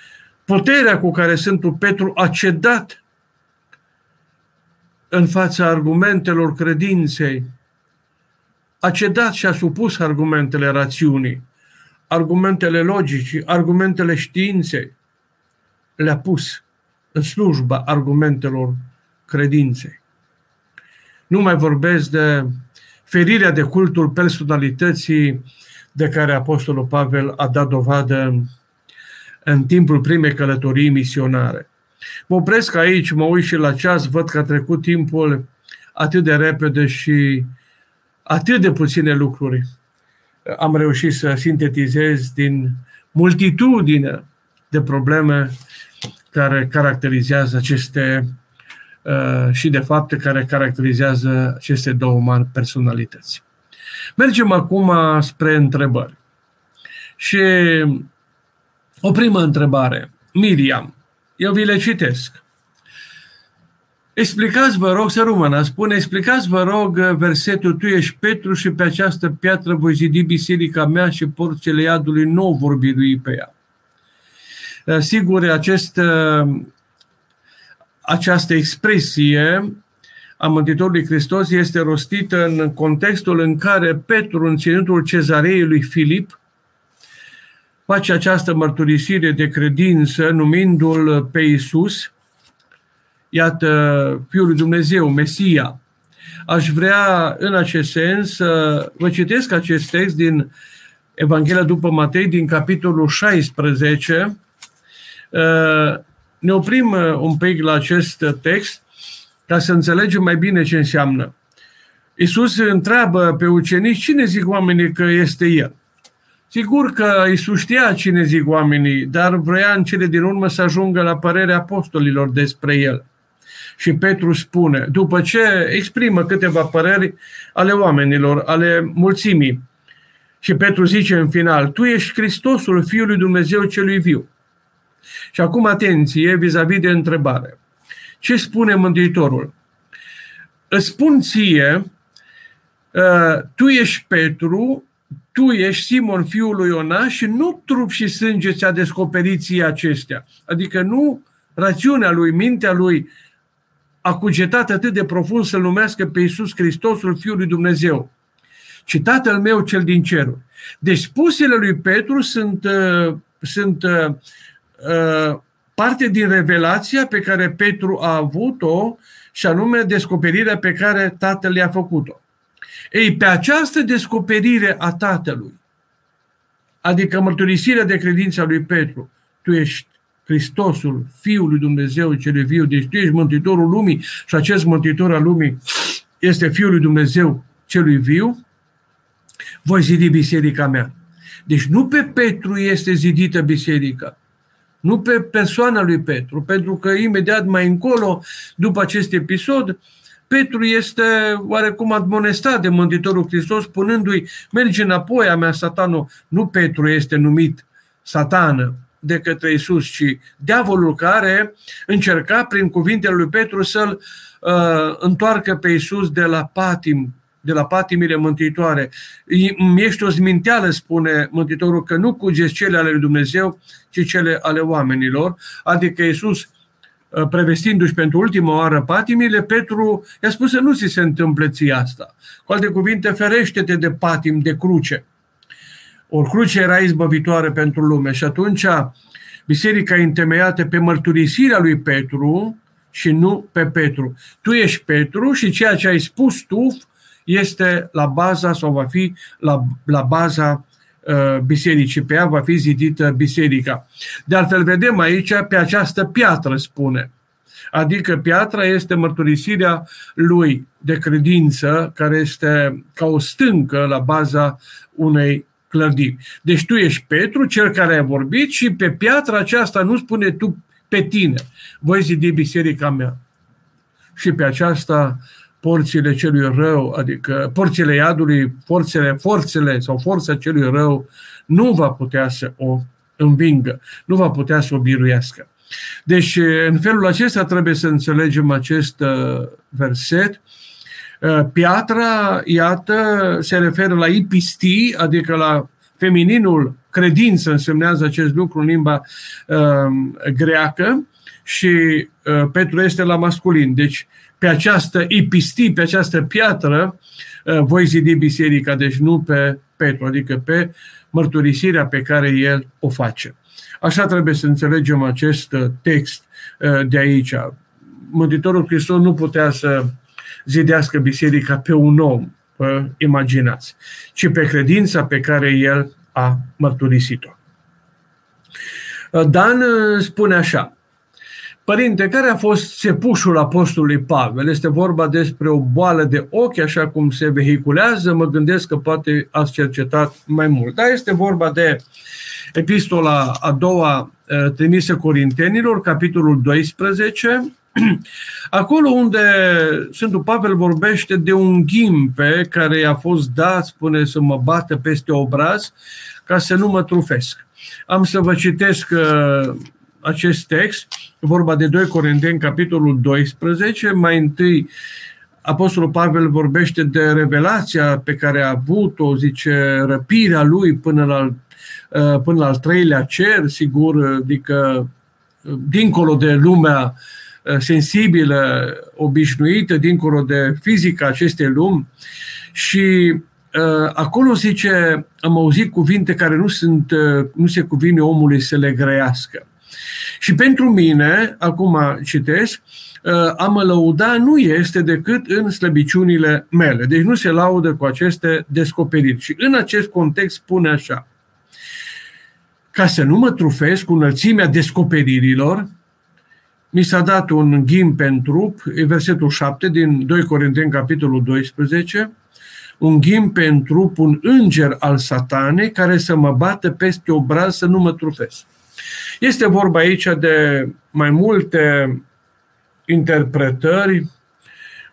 puterea cu care Sfântul Petru a cedat în fața argumentelor credinței, a cedat și a supus argumentele rațiunii, argumentele logicii, argumentele științei, le-a pus în slujba argumentelor credinței. Nu mai vorbesc de ferirea de cultul personalității de care Apostolul Pavel a dat dovadă în timpul primei călătorii misionare. Mă opresc aici, mă uit și la ceas, văd că a trecut timpul atât de repede și atât de puține lucruri am reușit să sintetizez din multitudine de probleme care caracterizează aceste uh, și de fapte care caracterizează aceste două mari personalități. Mergem acum spre întrebări. Și o primă întrebare. Miriam, eu vi le citesc. Explicați, vă rog, să rămână, spune, explicați, vă rog, versetul, tu ești Petru și pe această piatră voi zidi biserica mea și porțile iadului nu vor birui pe ea. Eh, sigur, acest, eh, această expresie a Mântuitorului Hristos este rostită în contextul în care Petru, în ținutul cezarei lui Filip, face această mărturisire de credință numindu-l pe Isus, iată, Fiul lui Dumnezeu, Mesia. Aș vrea în acest sens să vă citesc acest text din Evanghelia după Matei, din capitolul 16. Ne oprim un pic la acest text ca să înțelegem mai bine ce înseamnă. Iisus întreabă pe ucenici cine zic oamenii că este El. Sigur că Iisus știa cine zic oamenii, dar vrea în cele din urmă să ajungă la părerea apostolilor despre El. Și Petru spune, după ce exprimă câteva păreri ale oamenilor, ale mulțimii, și Petru zice în final, tu ești Hristosul Fiului Dumnezeu celui viu. Și acum atenție vis-a-vis de întrebare. Ce spune Mântuitorul? Îți spun ție, uh, tu ești Petru, tu ești Simon fiul lui Iona și nu trup și sânge ți-a descoperit ție acestea. Adică nu rațiunea lui, mintea lui a cugetat atât de profund să-L numească pe Iisus Hristosul Fiul lui Dumnezeu, ci Tatăl meu cel din ceruri. Deci spusele lui Petru sunt, uh, sunt uh, uh, parte din revelația pe care Petru a avut-o și anume descoperirea pe care Tatăl i-a făcut-o. Ei, pe această descoperire a Tatălui, adică mărturisirea de credință a lui Petru, tu ești Hristosul, Fiul lui Dumnezeu cel viu, deci tu ești Mântuitorul lumii și acest Mântuitor al lumii este Fiul lui Dumnezeu celui viu, voi zidi biserica mea. Deci nu pe Petru este zidită biserica, nu pe persoana lui Petru, pentru că imediat mai încolo, după acest episod, Petru este oarecum admonestat de Mântuitorul Hristos, spunându-i, mergi înapoi a mea, satanul. Nu Petru este numit satană de către Isus, ci diavolul care încerca prin cuvintele lui Petru să-l uh, întoarcă pe Isus de la patim, de la patimile mântuitoare. Ești o zminteală, spune Mântuitorul, că nu cugeți cele ale lui Dumnezeu, ci cele ale oamenilor. Adică Iisus, ă, prevestindu-și pentru ultima oară patimile, Petru i-a spus să nu ți se întâmple ție asta. Cu alte cuvinte, ferește-te de patim, de cruce. O cruce era izbăvitoare pentru lume și atunci biserica întemeiată pe mărturisirea lui Petru și nu pe Petru. Tu ești Petru și ceea ce ai spus tu este la baza sau va fi la, la baza uh, bisericii, pe ea va fi zidită biserica. De altfel, vedem aici pe această piatră, spune. Adică piatra este mărturisirea lui de credință, care este ca o stâncă la baza unei clădiri. Deci tu ești Petru, cel care a vorbit și pe piatra aceasta nu spune tu pe tine, voi zidi biserica mea. Și pe aceasta porțile celui rău, adică porțile iadului, forțele, forțele sau forța celui rău nu va putea să o învingă, nu va putea să o biruiască. Deci, în felul acesta trebuie să înțelegem acest uh, verset. Uh, piatra, iată, se referă la ipisti, adică la femininul credință însemnează acest lucru în limba uh, greacă și uh, Petru este la masculin. Deci, pe această ipisti, pe această piatră, uh, voi zidi biserica, deci nu pe Petru, adică pe mărturisirea pe care el o face. Așa trebuie să înțelegem acest uh, text uh, de aici. Mântuitorul Hristos nu putea să zidească biserica pe un om, imaginați, ci pe credința pe care el a mărturisit-o. Dan spune așa, Părinte, care a fost sepușul apostolului Pavel? Este vorba despre o boală de ochi, așa cum se vehiculează. Mă gândesc că poate ați cercetat mai mult. Dar este vorba de epistola a doua eh, trimisă Corintenilor, capitolul 12, Acolo unde Sfântul Pavel vorbește de un ghimpe care i-a fost dat, spune, să mă bată peste obraz ca să nu mă trufesc. Am să vă citesc uh, acest text, vorba de 2 Corinteni, capitolul 12, mai întâi Apostolul Pavel vorbește de revelația pe care a avut-o, zice, răpirea lui până la, uh, până la al treilea cer, sigur, adică uh, dincolo de lumea uh, sensibilă, obișnuită, dincolo de fizica acestei lumi. Și acolo zice, am auzit cuvinte care nu, sunt, nu se cuvine omului să le grăiască. Și pentru mine, acum citesc, a mă lăuda nu este decât în slăbiciunile mele. Deci nu se laudă cu aceste descoperiri. Și în acest context spune așa, ca să nu mă trufesc cu înălțimea descoperirilor, mi s-a dat un ghim pentru trup, versetul 7 din 2 Corinteni, capitolul 12, un ghim pentru trup, un înger al satanei care să mă bată peste obraz să nu mă trufesc. Este vorba aici de mai multe interpretări,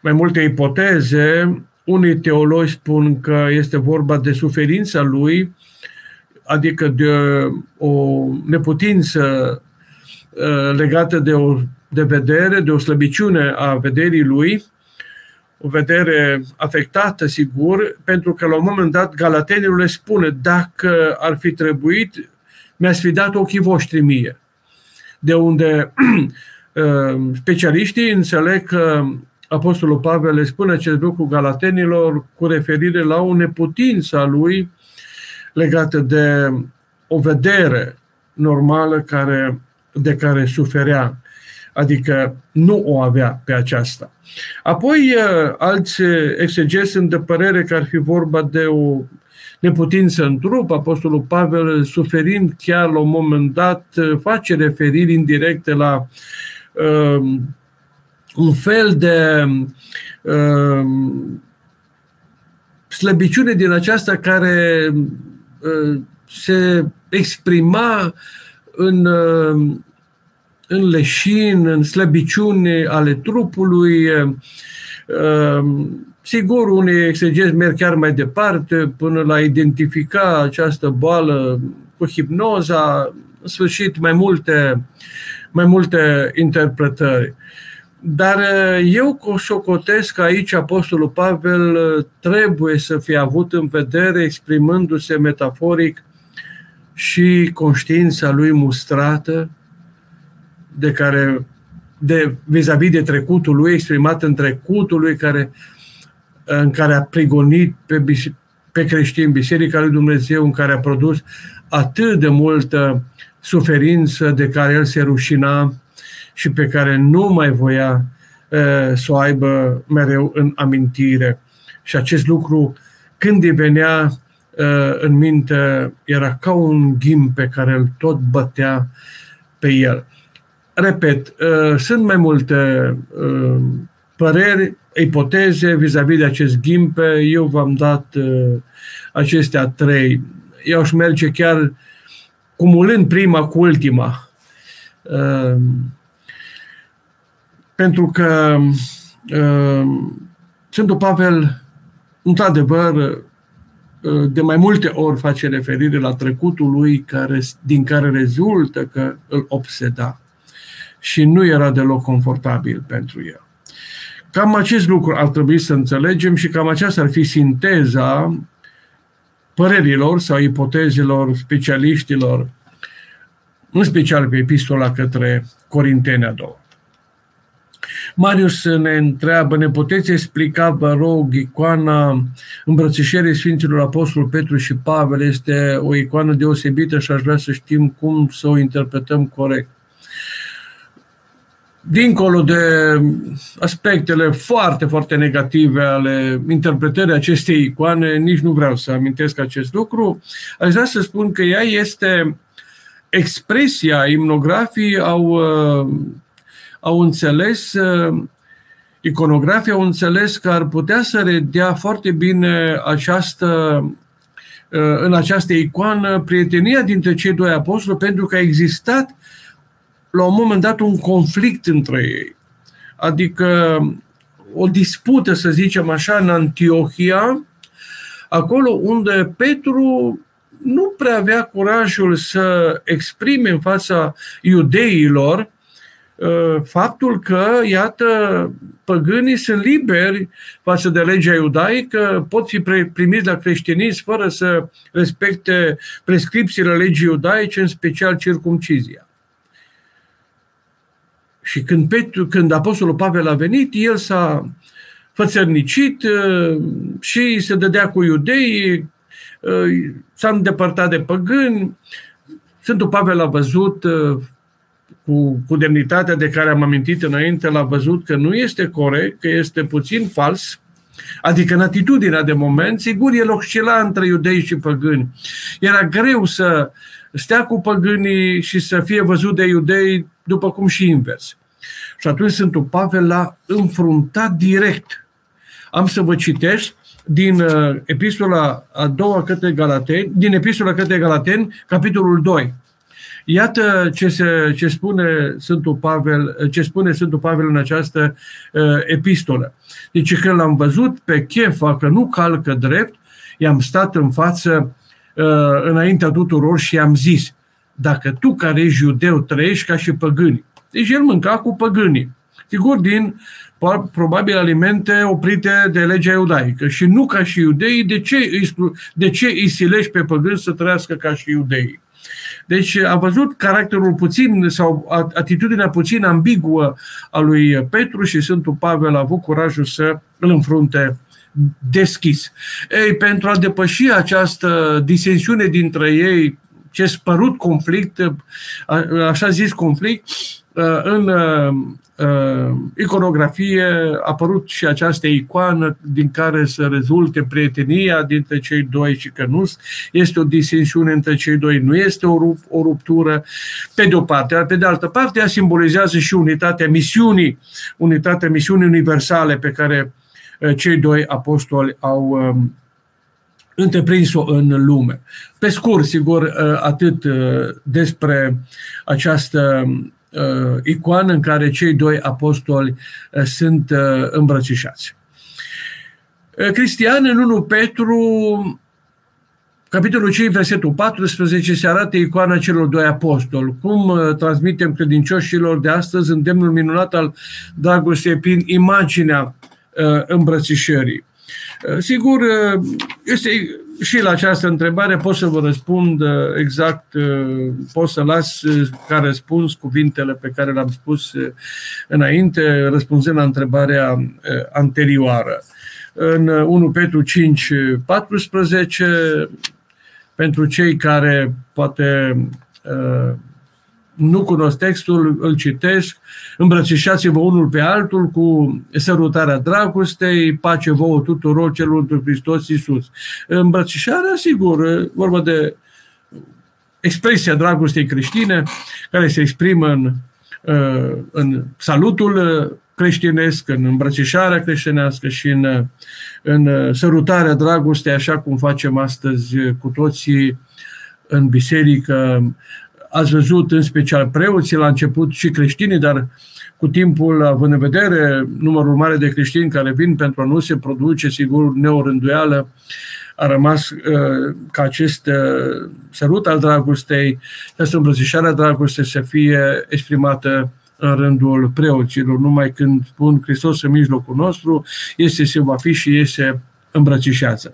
mai multe ipoteze. Unii teologi spun că este vorba de suferința lui, adică de o neputință uh, legată de o de vedere, de o slăbiciune a vederii lui, o vedere afectată, sigur, pentru că la un moment dat Galatenilul le spune, dacă ar fi trebuit, mi-ați fi dat ochii voștri mie. De unde Ehm, specialiștii înțeleg că Apostolul Pavel le spune acest lucru galatenilor cu referire la o neputință a lui legată de o vedere normală care, de care suferea, adică nu o avea pe aceasta. Apoi, eh, alți exegesi sunt de părere că ar fi vorba de o neputință în trup. Apostolul Pavel, suferind chiar la un moment dat, face referiri indirecte la uh, Um, un fel de um, slăbiciune din aceasta care uh, se exprima în, uh, în leșin, în slăbiciune ale trupului. Uh, sigur, unii exegezi merg chiar mai departe până la identifica această boală cu hipnoza, în sfârșit mai multe mai multe interpretări. Dar uh, eu socotesc că aici Apostolul Pavel uh, trebuie să fie avut în vedere, exprimându-se metaforic, și conștiința lui mustrată, de care, de, vis-a-vis de trecutul lui, exprimat în trecutul lui, care, în care a prigonit pe, pe creștini, Biserica lui Dumnezeu, în care a produs atât de multă suferință de care el se rușina și pe care nu mai voia uh, să o aibă mereu în amintire. Și acest lucru, când îi venea uh, în minte, era ca un ghim pe care îl tot bătea pe el. Repet, uh, sunt mai multe păreri, ipoteze vis-a-vis de acest ghimpe. Eu v-am dat acestea trei. Eu aș merge chiar cumulând prima cu ultima. Ehm, pentru că ehm, Sfântul Pavel, într-adevăr, de mai multe ori face referire la trecutul lui care, din care rezultă că îl obseda și nu era deloc confortabil pentru el. Cam acest lucru ar trebui să înțelegem și cam aceasta ar fi sinteza părerilor sau ipotezelor specialiștilor, în special pe epistola către Corinteni a doua. Marius ne întreabă, ne puteți explica, vă rog, icoana îmbrățișării Sfinților Apostol Petru și Pavel este o icoană deosebită și aș vrea să știm cum să o interpretăm corect dincolo de aspectele foarte, foarte negative ale interpretării acestei icoane, nici nu vreau să amintesc acest lucru, aș vrea să spun că ea este expresia, imnografii au, uh, au înțeles, uh, iconografii au înțeles că ar putea să redea foarte bine această uh, în această icoană prietenia dintre cei doi apostoli pentru că a existat la un moment dat un conflict între ei. adică o dispută, să zicem așa, în Antiohia, acolo unde Petru nu prea avea curajul să exprime în fața iudeilor uh, faptul că, iată, păgânii sunt liberi față de legea iudaică, pot fi primiți la creștinism fără să respecte prescripțiile legii iudaice, în special circumcizia. Și când, Petru, când Apostolul Pavel a venit, el s-a fățărnicit uh, și se dădea cu iudei, uh, s-a îndepărtat de păgâni. Sfântul Pavel a văzut uh, cu, cu demnitatea de care am amintit înainte, l-a văzut că nu este corect, că este puțin fals, adică în atitudinea de moment, sigur, el oscila între iudei și păgâni. Era greu să stea cu păgânii și să fie văzut de iudei, după cum și invers. Și atunci Sfântul Pavel l-a înfruntat direct. Am să vă citesc din uh, epistola a doua către Galateni, din epistola către Galateni, capitolul 2. Iată ce, se, ce spune Sfântul Pavel, ce spune Sfântul Pavel în această uh, epistolă. Deci când l-am văzut pe chefa că nu calcă drept, i-am stat în față uh, înaintea tuturor și i-am zis, dacă tu care ești judeu trăiești ca și păgâni. Deci el mânca cu păgânii. Sigur, din probabil alimente oprite de legea iudaică. Și nu ca și iudeii, de ce îi, de ce îi silești pe păgâni să trăiască ca și iudeii? Deci a văzut caracterul puțin sau atitudinea puțin ambiguă a lui Petru și Sfântul Pavel a avut curajul să îl înfrunte deschis. Ei, pentru a depăși această disensiune dintre ei, ce spărut conflict, așa zis conflict, în uh, iconografie a apărut și această icoană din care să rezulte prietenia dintre cei doi și că nu este o disensiune între cei doi, nu este o, rup, o ruptură pe de o parte, dar pe de altă parte ea simbolizează și unitatea misiunii, unitatea misiunii universale pe care uh, cei doi apostoli au um, întreprins-o în lume. Pe scurt, sigur, uh, atât despre această uh, icoană în care cei doi apostoli uh, sunt uh, îmbrățișați. Uh, Cristian, în 1 Petru, capitolul 5, versetul 14, se arată icoana celor doi apostoli. Cum uh, transmitem credincioșilor de astăzi îndemnul minunat al dragostei prin imaginea uh, îmbrățișării. Uh, sigur, uh, este și la această întrebare pot să vă răspund uh, exact, uh, pot să las uh, ca răspuns cuvintele pe care le-am spus înainte, răspunzând la întrebarea anterioară. În 1 Petru 5, 14, pentru cei care poate nu cunosc textul, îl citesc, îmbrățișați-vă unul pe altul cu sărutarea dragostei, pace vouă tuturor celor într Hristos Iisus. Îmbrățișarea, sigur, vorba de expresia dragostei creștine, care se exprimă în, în salutul creștinesc, în îmbrățișarea creștinească și în, în sărutarea dragostei, așa cum facem astăzi cu toții în biserică, Ați văzut în special preoții, la început și creștinii, dar cu timpul, având în vedere numărul mare de creștini care vin pentru a nu se produce, sigur, neorânduială, a rămas uh, ca acest uh, sărut al dragostei, această îmbrățișare a dragostei să fie exprimată în rândul preoților. Numai când spun Hristos în mijlocul nostru, este, se va fi și este îmbrățișează.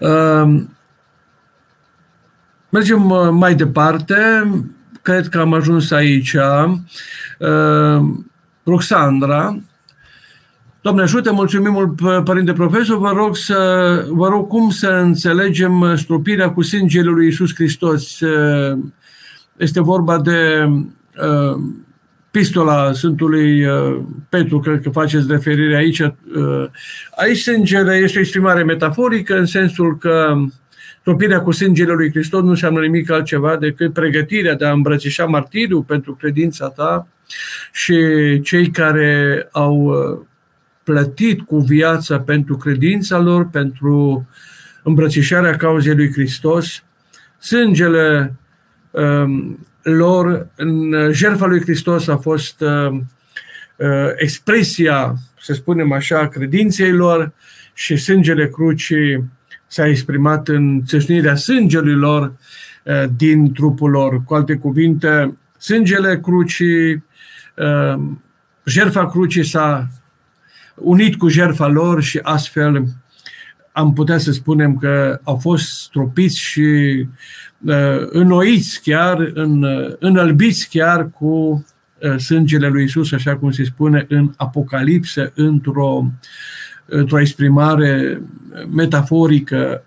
Uh, Mergem uh, mai departe. Cred că am ajuns aici. Uh, Roxandra, Doamne ajută, mulțumim mult, Părinte Profesor. Vă rog, să, vă rog cum să înțelegem stropirea cu sângele lui Iisus Hristos. Uh, este vorba de uh, pistola Sfântului uh, Petru, cred că faceți referire aici. Uh, aici sângele este o exprimare metaforică în sensul că Topirea cu sângele lui Hristos nu înseamnă nimic altceva decât pregătirea de a îmbrățișa martiriu pentru credința ta și cei care au uh, plătit cu viața pentru credința lor, pentru îmbrățișarea cauzei lui Hristos, sângele um, lor în jertfa lui Hristos a fost uh, expresia, să spunem așa, credinței lor și sângele crucii s-a exprimat în țâșnirea sângelui lor din trupul lor. Cu alte cuvinte, sângele crucii, jertfa crucii s-a unit cu jertfa lor și astfel am putea să spunem că au fost stropiți și uh, înnoiți chiar, în, uh, înălbiți chiar cu uh, sângele lui Isus, așa cum se spune în Apocalipsă, într-o, într-o exprimare metaforică,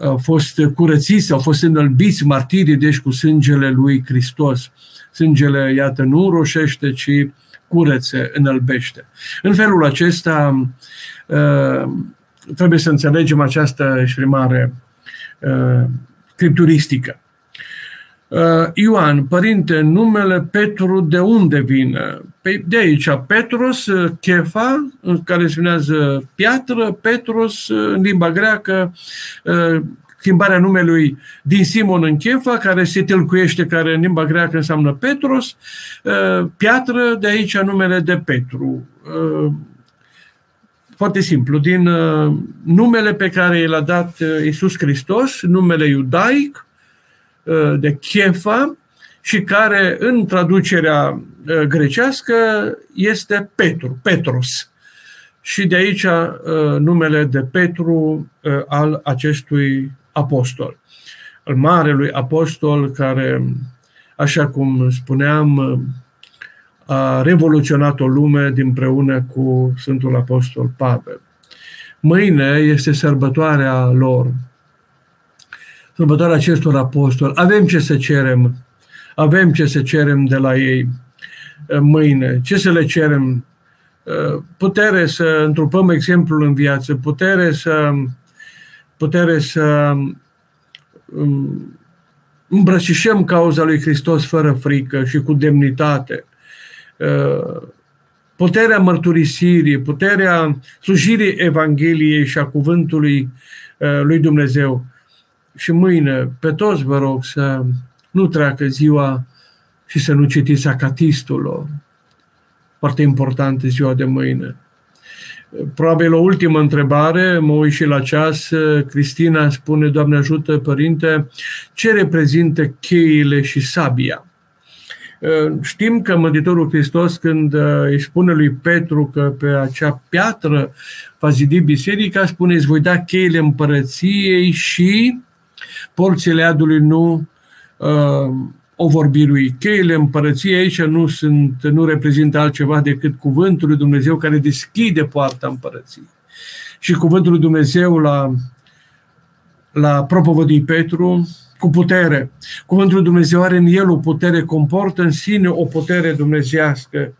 au fost curățiți, au fost înălbiți martirii, deci cu sângele lui Hristos. Sângele, iată, nu roșește, ci curățe, înălbește. În felul acesta, uh, trebuie să înțelegem această exprimare uh, scripturistică. Uh, Ioan, părinte, numele Petru de unde vine? Pe, de aici, Petros, Chefa, care semnează piatră, Petros, în limba greacă, uh, schimbarea numelui din Simon în Chefa, care se tâlcuiește, care în limba greacă înseamnă Petros, uh, piatră, de aici numele de Petru. Uh, foarte simplu, din uh, numele pe care l-a dat uh, Isus Hristos, numele iudaic uh, de Chefa și care în traducerea grecească este Petru, Petros. Și de aici numele de Petru al acestui apostol. Al marelui apostol care, așa cum spuneam, a revoluționat o lume dinpreună cu Sfântul Apostol Pavel. Mâine este sărbătoarea lor, sărbătoarea acestor apostoli. Avem ce să cerem, avem ce să cerem de la ei mâine. Ce să le cerem? Putere să întrupăm exemplul în viață, putere să, putere să um, îmbrățișăm cauza lui Hristos fără frică și cu demnitate puterea mărturisirii, puterea slujirii Evangheliei și a cuvântului uh, lui Dumnezeu. Și mâine, pe toți vă rog să nu treacă ziua și să nu citiți acatistul lor. Foarte important ziua de mâine. Probabil o ultimă întrebare, mă uit și la ceas, Cristina spune, Doamne ajută, Părinte, ce reprezintă cheile și sabia? Uh, știm că Mântuitorul Hristos, când uh, îi spune lui Petru că pe acea piatră va zidi biserica, spune, îți voi da cheile împărăției și porțile adului nu uh, o vorbi lui. Cheile împărăției aici nu, sunt, nu reprezintă altceva decât cuvântul lui Dumnezeu care deschide poarta împărăției. Și cuvântul lui Dumnezeu la, la propovădii Petru cu putere. Cuvântul lui Dumnezeu are în el o putere, comportă în sine o putere dumnezească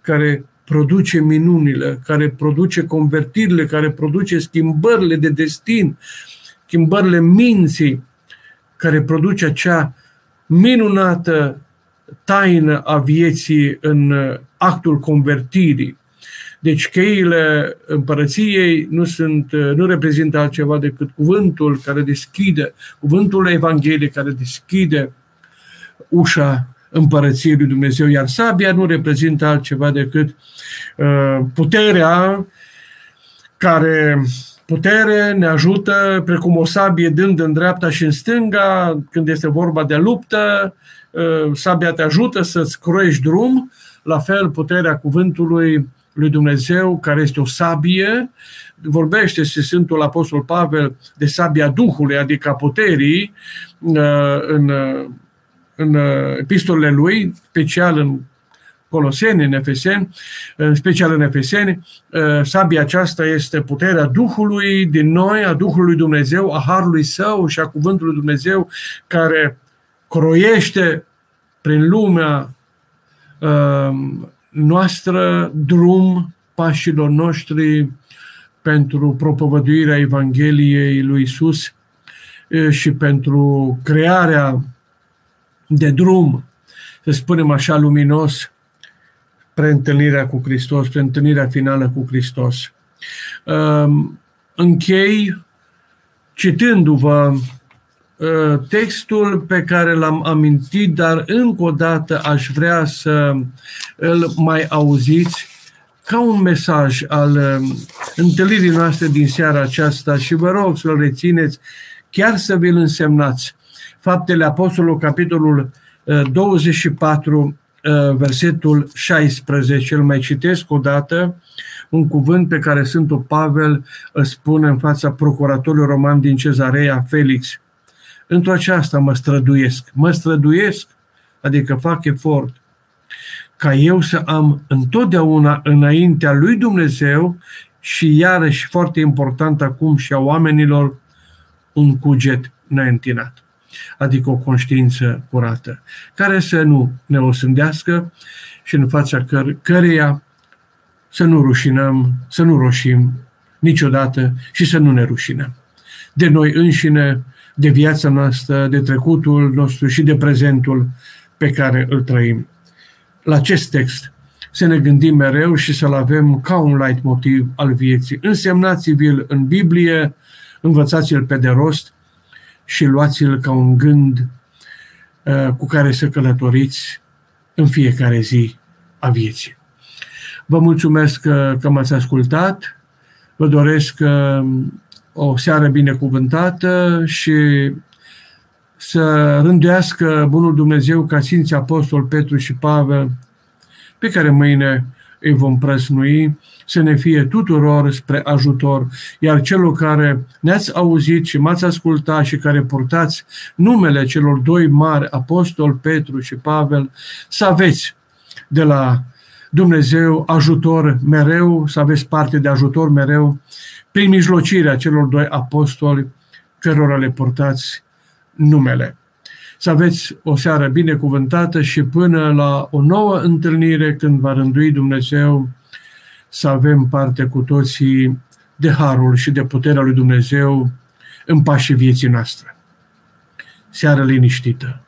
care produce minunile, care produce convertirile, care produce schimbările de destin, schimbările minții, care produce acea minunată taină a vieții în actul convertirii. Deci cheile împărăției nu, sunt, nu reprezintă altceva decât cuvântul care deschide, cuvântul Evangheliei care deschide ușa împărăției lui Dumnezeu, iar sabia nu reprezintă altceva decât uh, puterea care putere ne ajută, precum o sabie dând în dreapta și în stânga, când este vorba de luptă, uh, sabia te ajută să-ți croiești drum, la fel puterea cuvântului lui Dumnezeu, care este o sabie, vorbește și Sfântul Apostol Pavel de sabia Duhului, adică a puterii, uh, în, uh, în uh, epistolele lui, special în Coloseni, în Efeseni, în special în Efeseni, sabia aceasta este puterea Duhului din noi, a Duhului Dumnezeu, a Harului Său și a Cuvântului Dumnezeu care croiește prin lumea noastră drum pașilor noștri pentru propovăduirea Evangheliei lui Isus și pentru crearea de drum, să spunem așa, luminos, preîntâlnirea cu Hristos, preîntâlnirea finală cu Hristos. Închei citându-vă uh, textul pe care l-am amintit, dar încă o dată aș vrea să îl mai auziți ca un mesaj al um, întâlnirii noastre din seara aceasta și vă rog să-l rețineți, chiar să vi-l însemnați. Faptele Apostolului, capitolul 24, uh, uh, versetul 16. Îl mai citesc o dată, un cuvânt pe care Sfântul Pavel îl spune în fața procuratorului roman din Cezarea, Felix. Într-o aceasta mă străduiesc. Mă străduiesc, adică fac efort, ca eu să am întotdeauna înaintea lui Dumnezeu și iarăși foarte important acum și a oamenilor un cuget neîntinat, adică o conștiință curată, care să nu ne osândească și în fața căr- căreia să nu rușinăm, să nu roșim niciodată și să nu ne rușinăm. De noi înșine, de viața noastră, de trecutul nostru și de prezentul pe care îl trăim. La acest text să ne gândim mereu și să-l avem ca un light motiv al vieții. Însemnați-vi-l în Biblie, învățați-l pe de rost și luați-l ca un gând uh, cu care să călătoriți în fiecare zi a vieții. Vă mulțumesc că, că m-ați ascultat, vă doresc uh, o seară binecuvântată și să rânduiască Bunul Dumnezeu ca Sfinții Apostol Petru și Pavel, pe care mâine îi vom prăsnui, să ne fie tuturor spre ajutor, iar celor care ne-ați auzit și m-ați ascultat și care purtați numele celor doi mari apostoli, Petru și Pavel, să aveți de la Dumnezeu ajutor mereu, să aveți parte de ajutor mereu, prin mijlocirea celor doi apostoli cărora le purtați numele. Să aveți o seară binecuvântată și până la o nouă întâlnire când va rândui Dumnezeu să avem parte cu toții de harul și de puterea lui Dumnezeu în pașii vieții noastre. Seară liniștită!